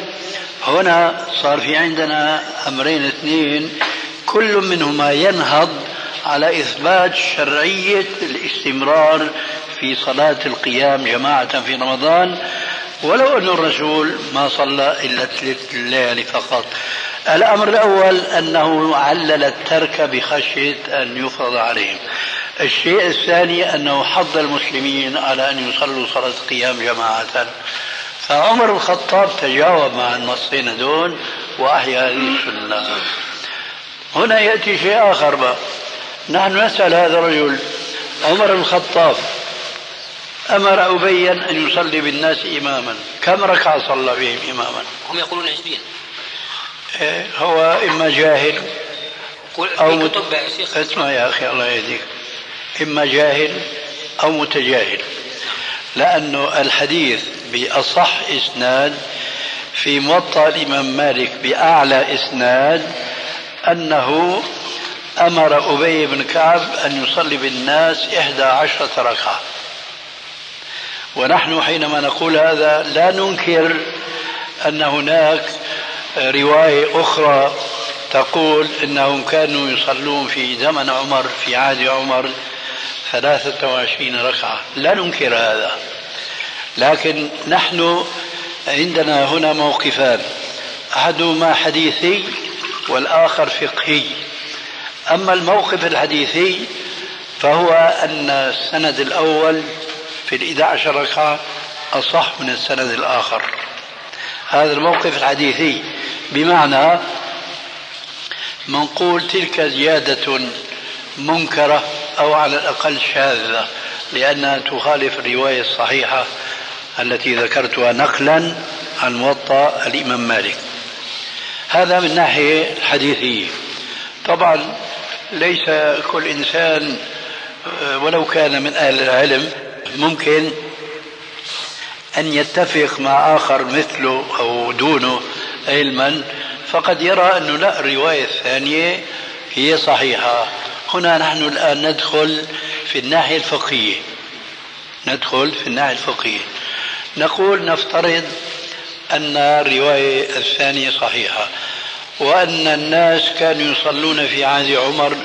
هنا صار في عندنا أمرين اثنين كل منهما ينهض على إثبات شرعية الاستمرار في صلاة القيام جماعة في رمضان. ولو أن الرسول ما صلى إلا ثلاث ليالي فقط. الأمر الأول أنه علل الترك بخشية أن يفرض عليهم. الشيء الثاني أنه حض المسلمين على أن يصلوا صلاة القيام جماعة. فعمر بن الخطاب تجاوب مع النصين دون وأحيا هذه السنة. هنا يأتي شيء آخر بقى. نحن نسأل هذا الرجل عمر بن الخطاب أمر أبيا أن يصلي بالناس إماما؟ كم ركعة صلى بهم إماما؟ هم يقولون عشرين. هو إما جاهل أو مت... اسمع يا أخي الله يهديك. إما جاهل أو متجاهل. لأنه الحديث بأصح إسناد في موطأ الإمام مالك بأعلى إسناد أنه أمر أبي بن كعب أن يصلي بالناس إحدى عشرة ركعة. ونحن حينما نقول هذا لا ننكر أن هناك رواية أخرى تقول إنهم كانوا يصلون في زمن عمر في عهد عمر ثلاثة وعشرين ركعة. لا ننكر هذا. لكن نحن عندنا هنا موقفان. أحدهما حديثي والآخر فقهي. أما الموقف الحديثي فهو أن السند الأول في الإحدى عشر ركعة أصح من السند الآخر. هذا الموقف الحديثي. بمعنى منقول تلك زيادة منكرة أو على الأقل شاذة لأنها تخالف الرواية الصحيحة التي ذكرتها نقلا عن موطأ الإمام مالك. هذا من ناحية الحديثية. طبعا ليس كل إنسان ولو كان من أهل العلم ممكن أن يتفق مع آخر مثله أو دونه علما فقد يرى أنه لا الرواية الثانية هي صحيحة. هنا نحن الآن ندخل في الناحية الفقهية. ندخل في الناحية الفقهية. نقول نفترض أن الرواية الثانية صحيحة وأن الناس كانوا يصلون في عهد عمر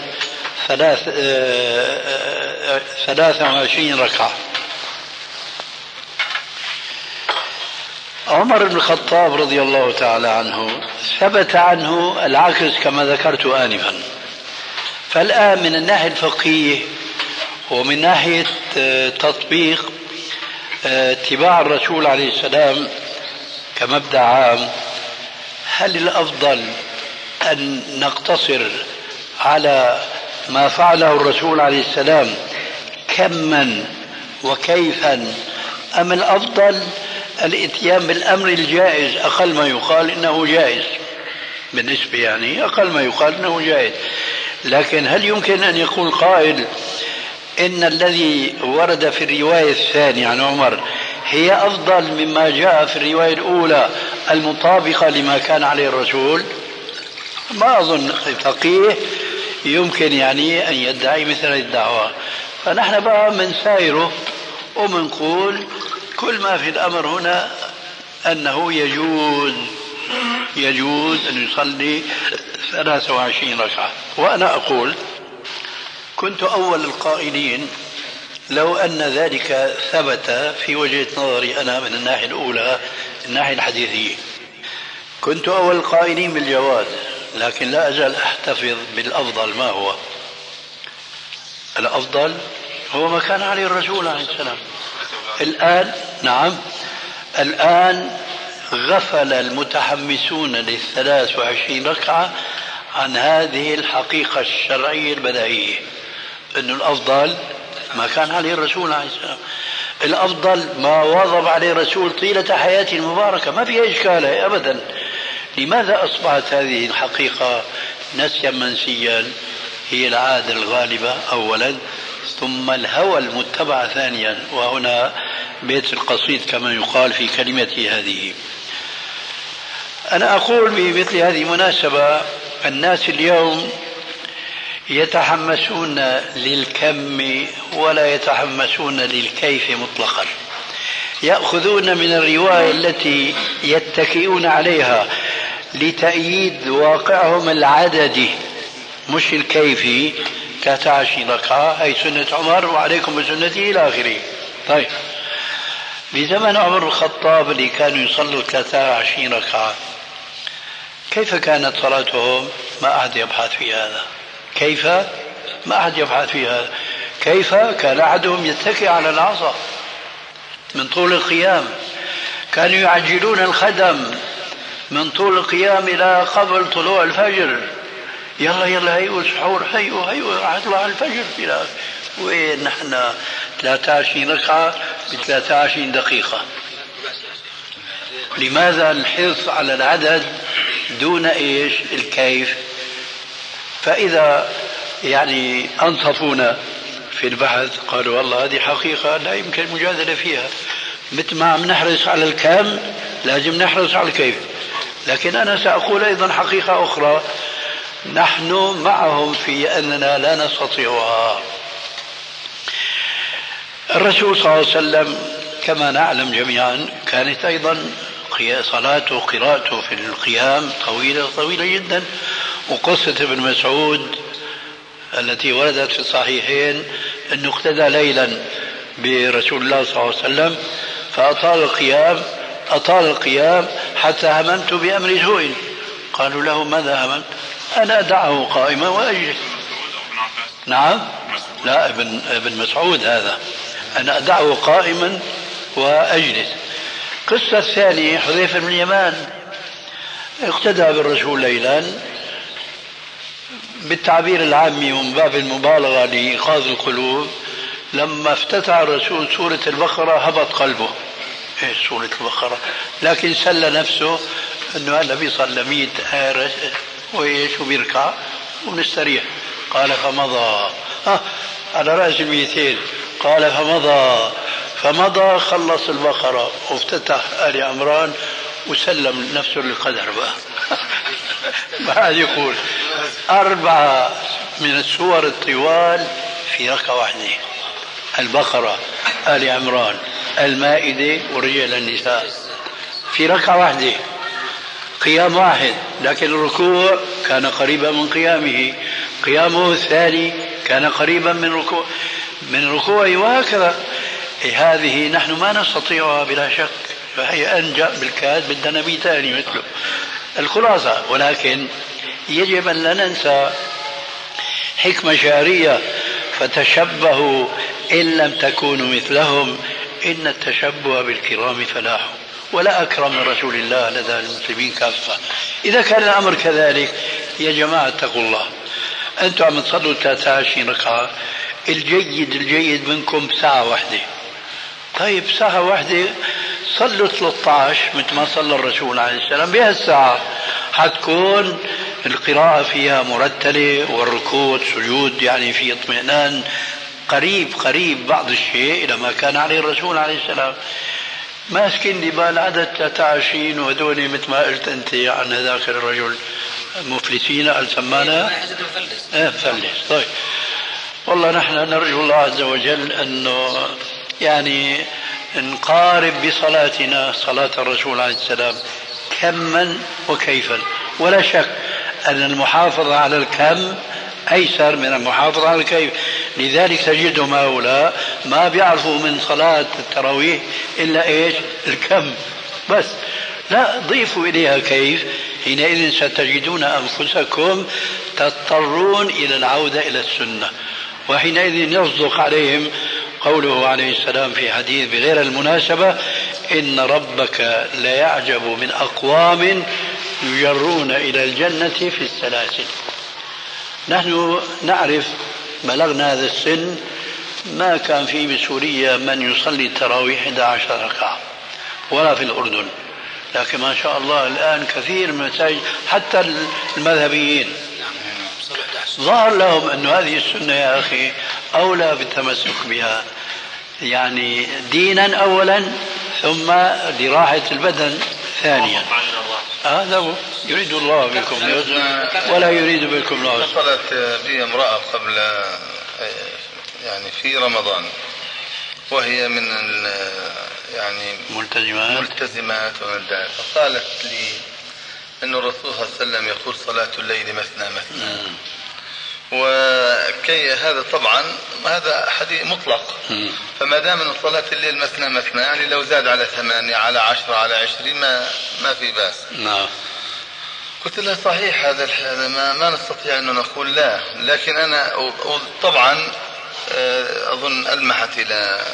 ثلاث ثلاثة وعشرين ركعة. عمر بن الخطاب رضي الله تعالى عنه ثبت عنه العكس كما ذكرت آنفا. فالآن من الناحية الفقهية ومن ناحية تطبيق اتباع الرسول عليه السلام كمبدأ عام هل الأفضل أن نقتصر على ما فعله الرسول عليه السلام كما وكيفا أم الأفضل الإتيان بالأمر الجائز أقل ما يقال إنه جائز. بالنسبة يعني أقل ما يقال إنه جائز. لكن هل يمكن أن يقول قائل إن الذي ورد في الرواية الثانية عن عمر هي أفضل مما جاء في الرواية الأولى المطابقة لما كان عليه الرسول؟ ما أظن فقيه يمكن يعني أن يدعي مثل الدعوة. فنحن بقى من سايره ومنقول كل ما في الأمر هنا أنه يجوز يجوز أن يصلي 23 ركعة. وأنا أقول كنت أول القائلين لو أن ذلك ثبت في وجهة نظري أنا من الناحية الأولى الناحية الحديثية. كنت أول القائلين بالجواز لكن لا أزال أحتفظ بالأفضل ما هو. الأفضل هو ما كان عليه الرسول عليه السلام. الآن نعم الآن غفل المتحمسون للثلاث وعشرين ركعة عن هذه الحقيقة الشرعية البديهية أن الأفضل ما كان عليه الرسول عليه السلام. الأفضل ما واظب عليه الرسول طيلة حياته المباركة. ما فيها إشكال أبدا. لماذا أصبحت هذه الحقيقة نسيا منسيا؟ هي العادة الغالبة أولا ثم الهوى المتبع ثانيا. وهنا بيت القصيد كما يقال في كلمته هذه. أنا أقول بمثل هذه المناسبة الناس اليوم يتحمسون للكم ولا يتحمسون للكيف مطلقا. يأخذون من الرواية التي يتكئون عليها لتأييد واقعهم العددي مش الكيفي كتعشي ركعة أي سنة عمر وعليكم بسنتي إلى آخره. طيب. بزمن عمر الخطاب اللي كانوا يصلوا 23 ركعة. كيف كانت صلاتهم؟ ما أحد يبحث في هذا. كيف؟ ما أحد يبحث في هذا. كيف؟ كان أحدهم يتكئ على العصا من طول القيام. كانوا يعجلون الخدم من طول القيام إلى قبل طلوع الفجر. يلا يلا هيو سحور هيو هيو يطلع الفجر إلى وين نحن 23 ركعة ب 23 دقيقة. لماذا الحرص على العدد دون إيش؟ الكيف. فإذا يعني أنصفونا في البحث قالوا والله هذه حقيقة لا يمكن المجادلة فيها. مثل ما عم نحرص على الكم لازم نحرص على الكيف. لكن أنا سأقول أيضا حقيقة أخرى. نحن معهم في أننا لا نستطيعها. الرسول صلى الله عليه وسلم كما نعلم جميعا كانت أيضا صلاته وقراءته في القيام طويلة طويلة جدا. وقصة ابن مسعود التي وردت في الصحيحين أنه اقتدى ليلا برسول الله صلى الله عليه وسلم فأطال القيام أطال القيام حتى هممت بأمر سوء. قالوا له ماذا هممت؟ أنا أدعه قائما وأجلس. نعم. لا ابن ابن مسعود هذا. أنا أدعه قائما وأجلس. القصة الثانية حذيفة بن اليمان اقتدى بالرسول ليلا بالتعبير العامي ومن باب المبالغة لإيقاظ القلوب. لما افتتح الرسول سورة البقرة هبط قلبه. إيش سورة البقرة؟ لكن سلى نفسه أنه النبي صلى 100 آية وإيش وبيركع ونستريح. قال فمضى. آه على رأس الميتين قال فمضى فمضى خلص البقرة. وافتتح آل عمران وسلم نفسه للقدر بقى. (laughs) بعد يقول. أربعة من السور الطوال في ركعة واحدة. البقرة آل عمران المائدة ورجال النساء. في ركعة واحدة. قيام واحد لكن الركوع كان قريبا من قيامه. قيامه الثاني كان قريبا من ركوع. من ركوعه وهكذا. هذه نحن ما نستطيعها بلا شك. فهي أنجأ بالكاد بدنا نبي ثاني مثله. الخلاصة ولكن يجب أن لا ننسى حكمة شعرية. فتشبهوا إن لم تكونوا مثلهم إن التشبه بالكرام فلاح. ولا أكرم من رسول الله لدى المسلمين كافة. إذا كان الأمر كذلك يا جماعة اتقوا الله. أنتم عم تصلوا 23 ركعة. الجيد الجيد منكم ساعة واحدة. طيب ساعة واحدة صلوا 13 مثل ما صلى الرسول عليه السلام بهالساعة. حتكون القراءة فيها مرتلة والركوع سجود يعني في اطمئنان. قريب قريب بعض الشيء إلى ما كان عليه الرسول عليه السلام. ماسكين لي بال عدد 23 وهذول مثل ما قلت أنت عن هذاك الرجل. مفلسين قال سمانا. إيه مفلس طيب. والله نحن نرجو الله عز وجل أنه يعني نقارب بصلاتنا صلاة الرسول عليه السلام كما وكيفا. ولا شك أن المحافظة على الكم أيسر من المحافظة على الكيف. لذلك تجدهم هؤلاء ما بيعرفوا من صلاة التراويح إلا إيش؟ الكم. بس لا ضيفوا إليها كيف حينئذ ستجدون أنفسكم تضطرون إلى العودة إلى السنة. وحينئذ يصدق عليهم قوله عليه السلام في حديث بغير المناسبة إن ربك ليعجب من أقوام يجرون إلى الجنة في السلاسل. نحن نعرف بلغنا هذا السن ما كان في بسوريا من يصلي التراويح 11 ركعة ولا في الأردن. لكن ما شاء الله الآن كثير من المساجد حتى المذهبيين ظهر لهم أن هذه السنة يا أخي أولى بالتمسك بها. يعني دينا أولا ثم لراحة البدن ثانيا. هذا هو. يريد الله بكم ولا يريد بكم العسر اتصلت بي امرأة قبل يعني في رمضان وهي من يعني ملتزمات. ملتزمات ذلك فقالت لي أن الرسول صلى الله عليه وسلم يقول صلاة الليل مثنى مثنى. وكي هذا طبعا هذا حديث مطلق. فما دام إن صلاة الليل مثنى مثنى يعني لو زاد على ثمانية على عشرة على عشرين ما ما في بأس. نعم. قلت له صحيح هذا ما, ما نستطيع أن نقول لا لكن أنا طبعا آه، أظن ألمحت إلى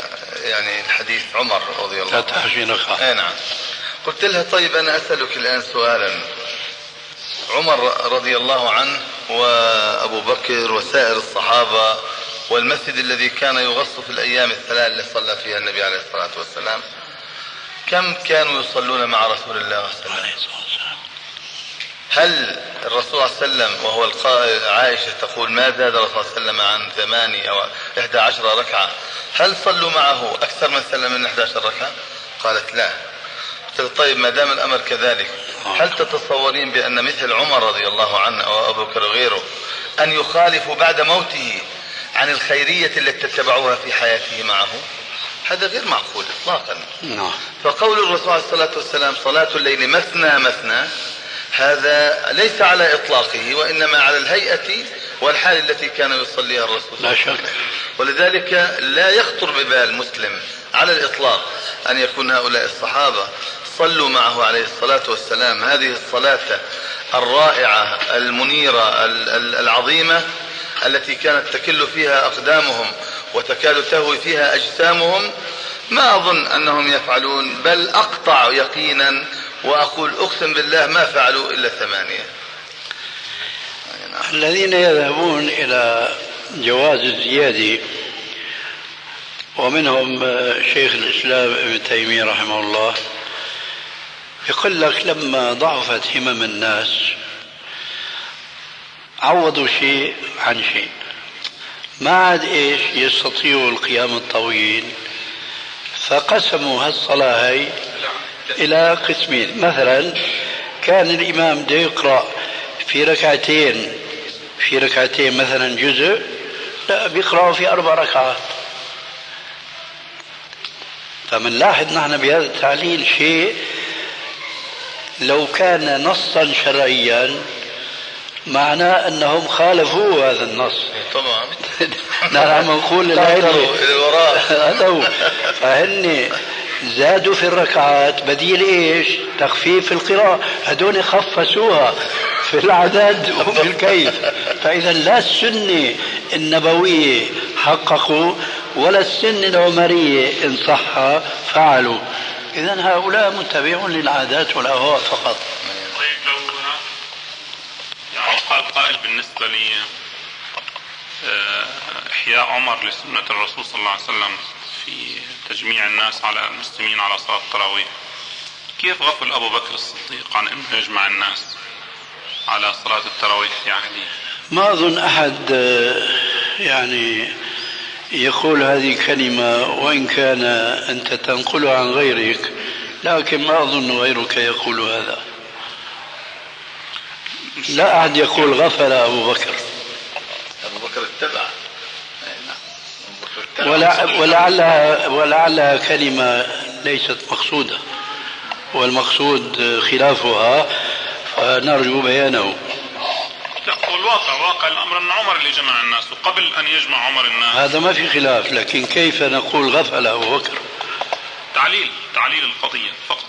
يعني الحديث عمر رضي الله عنه. اي نعم. قلت لها طيب أنا أسألك الآن سؤالا. عمر رضي الله عنه وأبو بكر وسائر الصحابة والمسجد الذي كان يغص في الأيام الثلاث اللي صلى فيها النبي عليه الصلاة والسلام كم كانوا يصلون مع رسول الله صلى الله عليه وسلم؟ هل الرسول صلى الله عليه وسلم وهو القائل عائشة تقول ما زاد الرسول صلى الله عليه وسلم عن ثمانية أو إحدى عشر ركعة هل صلوا معه أكثر من سلم من 11 ركعة؟ قالت لا. قلت طيب ما دام الأمر كذلك هل تتصورين بأن مثل عمر رضي الله عنه أو أبو بكر وغيره أن يخالفوا بعد موته عن الخيرية التي اتبعوها في حياته معه؟ هذا غير معقول إطلاقا. نعم. فقول الرسول عليه الصلاة والسلام صلاة الليل مثنى مثنى هذا ليس على إطلاقه وإنما على الهيئة والحال التي كان يصليها الرسول لا شك. ولذلك لا يخطر ببال مسلم على الإطلاق أن يكون هؤلاء الصحابة. صلوا معه عليه الصلاة والسلام. هذه الصلاة الرائعة المنيرة العظيمة التي كانت تكل فيها أقدامهم وتكاد تهوي فيها أجسامهم ما أظن أنهم يفعلون بل أقطع يقينا وأقول أقسم بالله ما فعلوا إلا ثمانية. الذين يذهبون إلى جواز الزيادة ومنهم شيخ الإسلام ابن تيمية رحمه الله يقول لك لما ضعفت همم الناس عوضوا شيء عن شيء. ما عاد إيش؟ يستطيعوا القيام الطويل. فقسموا هالصلاة هي إلى قسمين. مثلا كان الإمام بده يقرأ في ركعتين في ركعتين مثلا جزء لا بيقرأوا في أربع ركعات. فمنلاحظ نحن بهذا التعليل شيء لو كان نصا شرعيا معناه أنهم خالفوا هذا النص. طبعا (laughs) نحن عم نقول (laughs) هذا هو. فهن زادوا في الركعات بديل إيش؟ تخفيف القراءة. هدول خفسوها في العدد وفي الكيف. فإذا لا السنة النبوية حققوا ولا السنة العمرية إن صح فعلوا. إذا هؤلاء متبعون للعادات والأهواء فقط. طيب لو يعني قال قائل بالنسبة لي آه، إحياء عمر لسنة الرسول صلى الله عليه وسلم في تجميع الناس على المسلمين على صلاة التراويح. كيف غفل أبو بكر الصديق عن أنه يجمع الناس على صلاة التراويح في عهده؟ ما أظن أحد آه، يعني يقول هذه الكلمة وإن كان أنت تنقلها عن غيرك لكن ما أظن غيرك يقول هذا. لا أحد يقول غفل أبو بكر. أبو بكر اتبع. ولعلها ولعلها كلمة ليست مقصودة والمقصود خلافها فنرجو بيانه. لا هو الواقع واقع الأمر أن عمر اللي جمع الناس وقبل أن يجمع عمر الناس. هذا ما في خلاف لكن كيف نقول غفل أبو بكر؟ تعليل تعليل القضية فقط.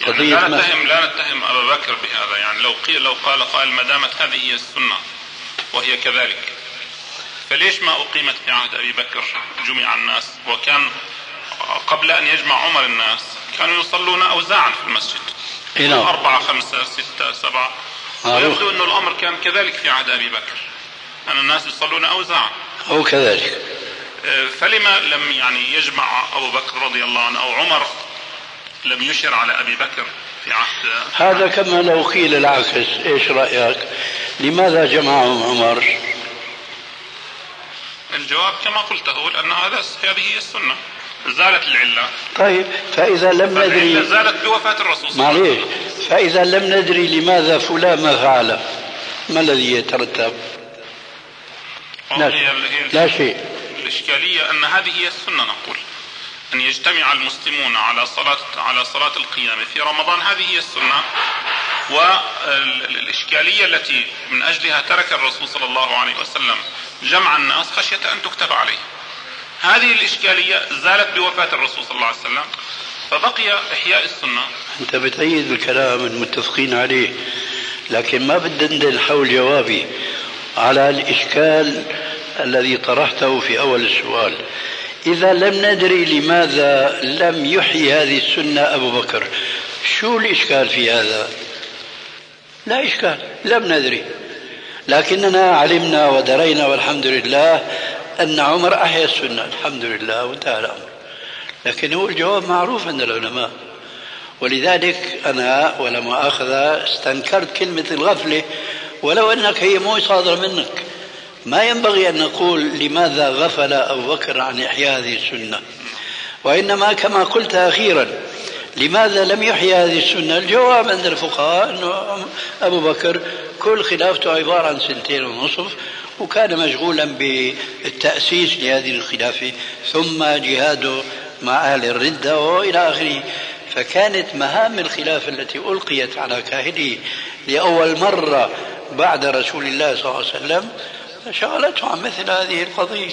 يعني لا نتهم لا نتهم أبا بكر بهذا. يعني لو قيل لو قال قائل ما دامت هذه هي السنة وهي كذلك فليش ما أقيمت في عهد أبي بكر؟ جمع الناس وكان قبل أن يجمع عمر الناس كانوا يصلون اوزاعا في المسجد. نعم. أربعة خمسة ستة سبعة. ويبدو أن الأمر كان كذلك في عهد أبي بكر أن الناس يصلون أوزاعا أو كذلك. آه، فلما لم يعني يجمع أبو بكر رضي الله عنه أو عمر لم يشر على أبي بكر في عهد هذا كما لو قيل العكس إيش رأيك؟ لماذا جمعهم عمر؟ الجواب كما قلته لأن هذا هذه هي السنة. زالت العلة. طيب فإذا لم ندري زالت بوفاة الرسول صلى الله عليه وسلم. فإذا لم ندري لماذا فلان ما فعل. ما الذي يترتب؟ لا, لا شيء. الإشكالية أن هذه هي السنة نقول. أن يجتمع المسلمون على صلاة على صلاة القيام في رمضان. هذه هي السنة. والإشكالية التي من أجلها ترك الرسول صلى الله عليه وسلم جمع الناس خشية أن تكتب عليه. هذه الإشكالية زالت بوفاة الرسول صلى الله عليه وسلم فبقي إحياء السنة. أنت بتأيد الكلام المتفقين عليه لكن ما بدنا حول جوابي على الإشكال الذي طرحته في أول السؤال. إذا لم ندري لماذا لم يحيي هذه السنة أبو بكر شو الإشكال في هذا؟ لا إشكال لم ندري. لكننا علمنا ودرينا والحمد لله أن عمر أحيا السنة. الحمد لله وانتهى الأمر. لكن هو الجواب معروف عند العلماء. ولذلك أنا ولا مؤاخذة استنكرت كلمة الغفلة ولو أنك هي مو صادرة منك. ما ينبغي أن نقول لماذا غفل أبو بكر عن إحياء هذه السنة. وإنما كما قلت أخيرا لماذا لم يحيي هذه السنة؟ الجواب عند الفقهاء أنه أبو بكر كل خلافته عبارة عن سنتين ونصف. وكان مشغولا بالتأسيس لهذه الخلافة ثم جهاده مع أهل الردة وإلى آخره. فكانت مهام الخلافة التي ألقيت على كاهله لأول مرة بعد رسول الله صلى الله عليه وسلم شغلته عن مثل هذه القضية.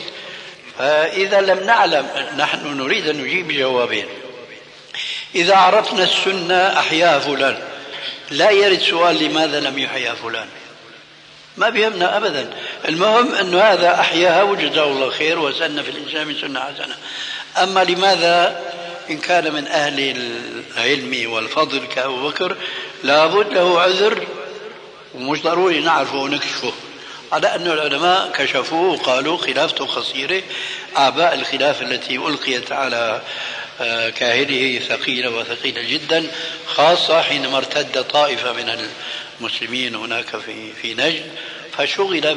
فإذا لم نعلم نحن نريد أن نجيب بجوابين إذا عرفنا السنة أحياها فلان. لا يرد سؤال لماذا لم يحيا فلان. ما بيهمنا ابدا. المهم انه هذا أحياها وجزاه الله خير وسن في الاسلام سنة حسنة. أما لماذا إن كان من أهل العلم والفضل كأبو بكر لابد له عذر ومش ضروري نعرفه ونكشفه. على أن العلماء كشفوه وقالوا خلافته قصيرة أعباء الخلافة التي ألقيت على آه، كاهله ثقيلة وثقيلة جدا خاصة حينما ارتد طائفة من المسلمين هناك في في نجد فشغل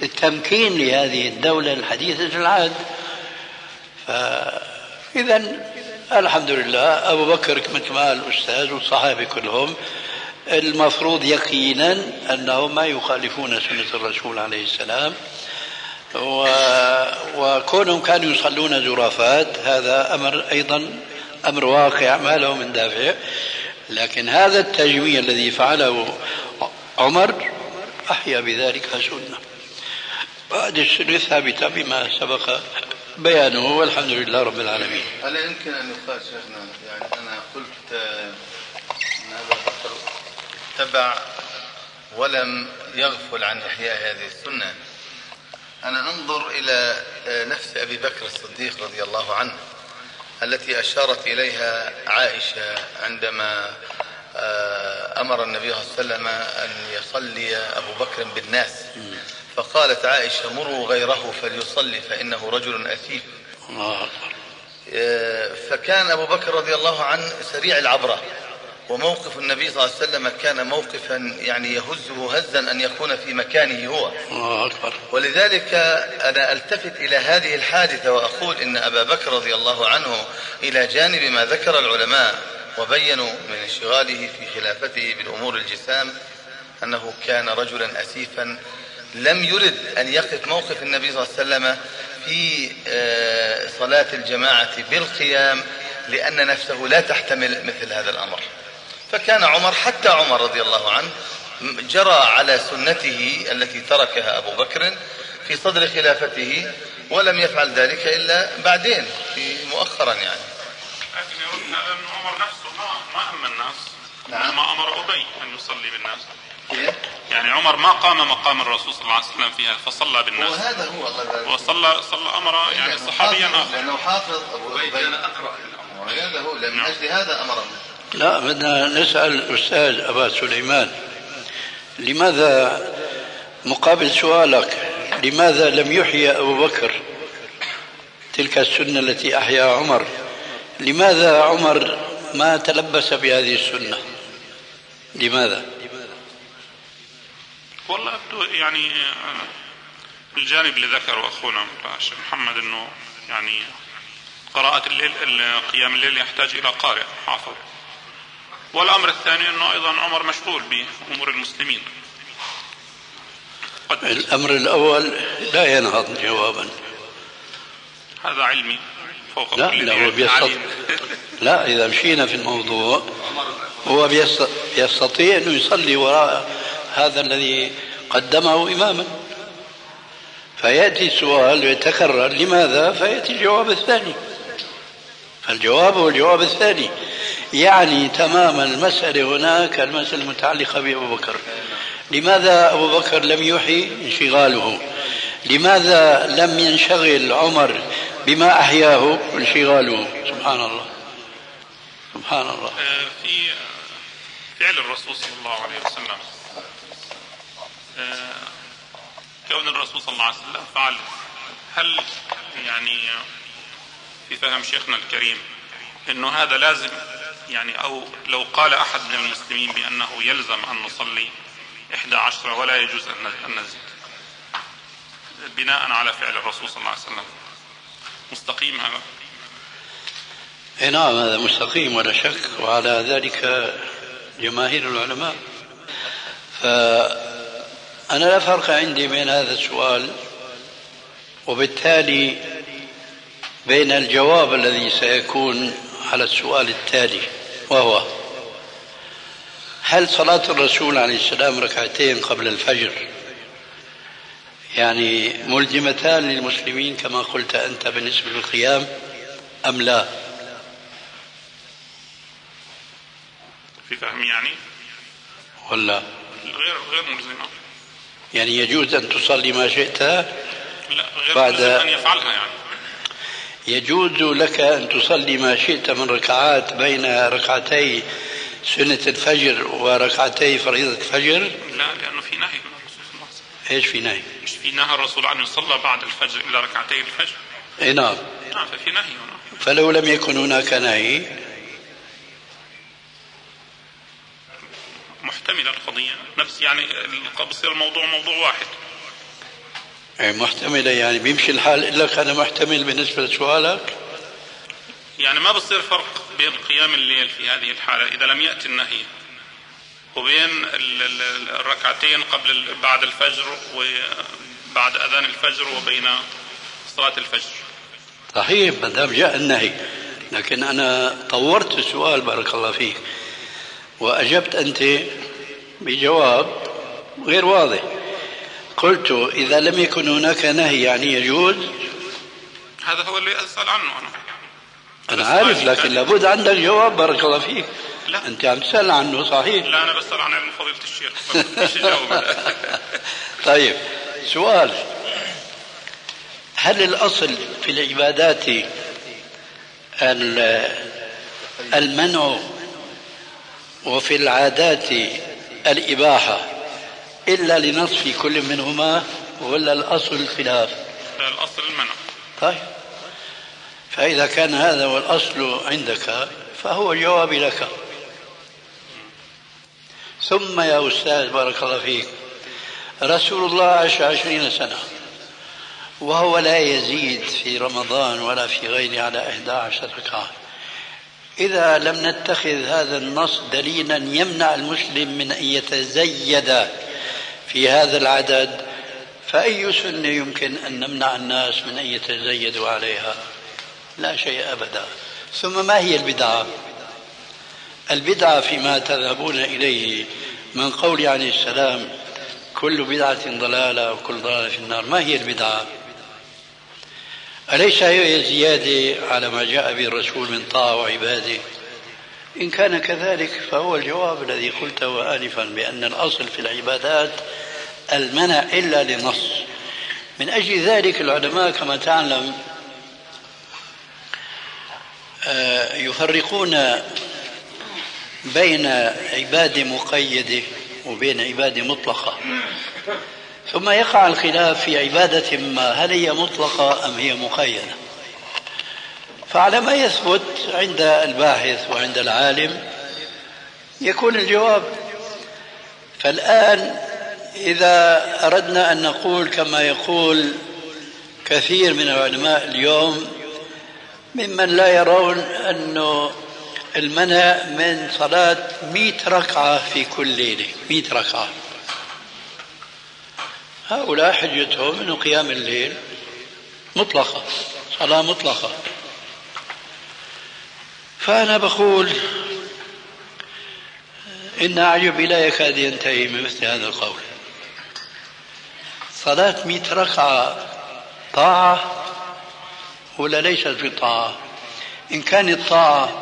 بالتمكين لهذه الدولة الحديثة العهد. إذا الحمد لله أبو بكر مثل ما الأستاذ والصحابة كلهم المفروض يقينا أنهم ما يخالفون سنة الرسول عليه السلام و... وكونهم كانوا يصلون زرافات هذا أمر أيضا أمر واقع ما له من دافع. لكن هذا التجميع الذي فعله عمر أحيا بذلك سنة. وهذه السنة ثابتة بما سبق بيانه والحمد لله رب العالمين. هل يمكن أن يقال شيخنا يعني أنا قلت أن هذا تبع ولم يغفل عن إحياء هذه السنة. أنا أنظر إلى نفس أبي بكر الصديق رضي الله عنه التي أشارت إليها عائشة عندما أمر النبي صلى الله عليه وسلم أن يصلي أبو بكر بالناس. فقالت عائشة مروا غيره فليصلي فإنه رجل أثيف الله آه، فكان أبو بكر رضي الله عنه سريع العبرة. وموقف النبي صلى الله عليه وسلم كان موقفا يعني يهزه هزا أن يكون في مكانه هو. الله أكبر. ولذلك أنا ألتفت إلى هذه الحادثة وأقول إن أبا بكر رضي الله عنه إلى جانب ما ذكر العلماء. وبينوا من انشغاله في خلافته بالأمور الجسام أنه كان رجلا أسيفا لم يرد أن يقف موقف النبي صلى الله عليه وسلم في آه، صلاة الجماعة بالقيام لأن نفسه لا تحتمل مثل هذا الأمر. فكان عمر حتى عمر رضي الله عنه جرى على سنته التي تركها أبو بكر في صدر خلافته ولم يفعل ذلك إلا بعدين في مؤخرا يعني لكن يقول أن عمر نفسه ما ما أما الناس نعم. ما أمر أبي أن يصلي بالناس. إيه؟ يعني عمر ما قام مقام الرسول صلى الله عليه وسلم فيها فصلى بالناس. وهذا هو الله وصلى صلى أمر يعني صحابيا آخر. لأنه حافظ أبو أبي كان أقرأ وهذا هو لأن نعم. أجل هذا امره لا بدنا نسأل الأستاذ أبا سليمان لماذا مقابل سؤالك لماذا لم يحيي أبو بكر تلك السنة التي أحيا عمر؟ لماذا عمر ما تلبس بهذه السنة؟ لماذا؟ والله يعني الجانب اللي ذكره أخونا محمد أنه يعني قراءة الليل قيام الليل يحتاج إلى قارئ حافظ. والأمر الثاني أنه أيضا عمر مشغول بأمور المسلمين. قد الأمر الأول لا ينهض جوابا. هذا علمي. فوق لا كل لا هو بيستطيع (laughs) لا إذا مشينا في الموضوع هو يستطيع أنه يصلي وراء هذا الذي قدمه إماما. فيأتي السؤال ويتكرر لماذا؟ فيأتي الجواب الثاني. فالجواب هو الجواب الثاني. يعني تماما المسألة هناك المسألة المتعلقة بأبو بكر لماذا أبو بكر لم يحي؟ انشغاله. لماذا لم ينشغل عمر بما أحياه انشغاله. سبحان الله سبحان الله آه، في فعل الرسول صلى الله عليه وسلم. آه، كون الرسول صلى الله عليه وسلم فعل. هل يعني في فهم شيخنا الكريم إنه هذا لازم؟ يعني أو لو قال أحد من المسلمين بأنه يلزم أن نصلي إحدى عشرة ولا يجوز أن نزيد؟ بناء على فعل الرسول صلى الله عليه وسلم. مستقيم هذا إيه نعم هذا مستقيم ولا شك وعلى ذلك جماهير العلماء. فأنا لا فرق عندي بين هذا السؤال وبالتالي بين الجواب الذي سيكون على السؤال التالي وهو هل صلاة الرسول عليه السلام ركعتين قبل الفجر يعني ملزمتان للمسلمين كما قلت أنت بالنسبة للقيام أم لا؟ في فهم يعني؟ ولا؟ غير غير ملزمة. يعني يجوز أن تصلي ما شئت؟ لا غير بعد أن يفعلها يعني. يجوز لك أن تصلي ما شئت من ركعات بين ركعتي سنة الفجر وركعتي فريضة الفجر؟ لا لأنه في نهي. إيش في نهي؟ مش في نهى الرسول أن يصلى بعد الفجر إلا ركعتي الفجر؟ اي نعم. نعم ففي نهي هنا. فلو لم يكن هناك نهي محتملة القضية. نفس يعني بصير الموضوع موضوع واحد. يعني محتملة يعني بيمشي الحال إلا كان محتمل بالنسبة لسؤالك؟ يعني ما بصير فرق بين قيام الليل في هذه الحالة إذا لم يأتي النهي. وبين الركعتين قبل بعد الفجر وبعد أذان الفجر وبين صلاة الفجر. صحيح ما دام جاء النهي. لكن أنا طورت السؤال بارك الله فيك وأجبت أنت بجواب غير واضح. قلت إذا لم يكن هناك نهي يعني يجوز؟ هذا هو اللي أسأل عنه أنا. أنا عارف لكن لابد عندك جواب بارك الله فيك. لا. أنت عم تسأل عنه صحيح. لا أنا بسأل عن علم فضيلة الشيخ. (laughs) طيب سؤال. هل الأصل في العبادات المنع وفي العادات الإباحة إلا لنص في كل منهما ولا الأصل الخلاف؟ لا الأصل المنع. طيب. فإذا كان هذا هو الأصل عندك فهو الجواب لك. ثم يا أستاذ بارك الله فيك رسول الله عاش عشرين سنة وهو لا يزيد في رمضان ولا في غيره على إحدى عشر ركعة. إذا لم نتخذ هذا النص دليلا يمنع المسلم من أن يتزيد في هذا العدد فأي سنة يمكن أن نمنع الناس من أن يتزيدوا عليها؟ لا شيء أبدا. ثم ما هي البدعة؟ البدعة فيما تذهبون إليه من قول عليه السلام كل بدعة ضلالة وكل ضلالة في النار. ما هي البدعة أليس هي زيادة على ما جاء به الرسول من طاعة وعبادة؟ إن كان كذلك فهو الجواب الذي قلته آنفا بأن الأصل في العبادات المنع إلا لنص. من أجل ذلك العلماء كما تعلم آه، يفرقون بين عبادة مقيدة وبين عبادة مطلقة. ثم يقع الخلاف في عبادة ما هل هي مطلقة أم هي مقيدة. فعلى ما يثبت عند الباحث وعند العالم يكون الجواب فالآن إذا أردنا أن نقول كما يقول كثير من العلماء اليوم ممن لا يرون أنه المنع من صلاة مئة ركعة في كل ليلة مئة ركعة. هؤلاء حجتهم أنه قيام الليل مطلقة صلاة مطلقة. فأنا بقول إن أعجب لا يكاد ينتهي من مثل هذا القول. صلاة مئة ركعة طاعة ولا ليست بطاعة؟ إن كانت طاعة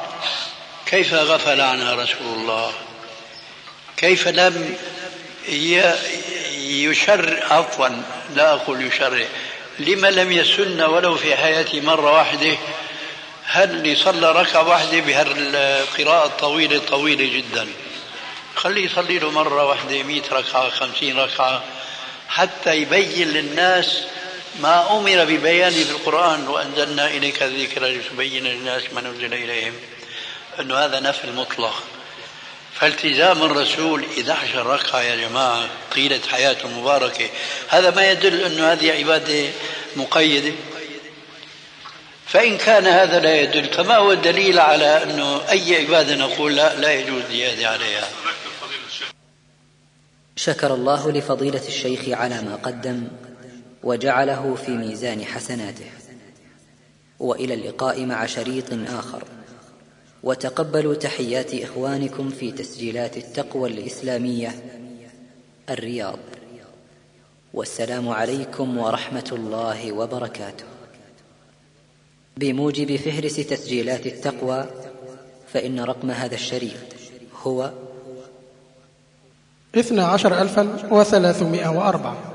كيف غفل عنها رسول الله؟ كيف لم يشر عفوا لا أقول يشرع لما لم يسن ولو في حياته مرة واحدة هل صلى ركعة واحدة بهالقراءة الطويلة طويلة جدا؟ خليه يصلي له مرة واحدة مئة ركعة خمسين ركعة حتى يبين للناس ما أمر ببيانه في القرآن وأنزلنا إليك الذكر لتبين للناس ما نزل إليهم. أنه هذا نفل مطلق فالتزام الرسول 11 ركعة يا جماعة طيلة حياته المباركة هذا ما يدل أنه هذه عبادة مقيدة. فإن كان هذا لا يدل فما هو الدليل على أنه أي عبادة نقول لا, لا يجوز زيادة عليها؟ شكر الله لفضيلة الشيخ على ما قدم وجعله في ميزان حسناته. وإلى اللقاء مع شريط آخر. وتقبلوا تحيات إخوانكم في تسجيلات التقوى الإسلامية الرياض. والسلام عليكم ورحمة الله وبركاته. بموجب فهرس تسجيلات التقوى فإن رقم هذا الشريط هو اثنا عشر الفا وثلاثمائة وأربعة.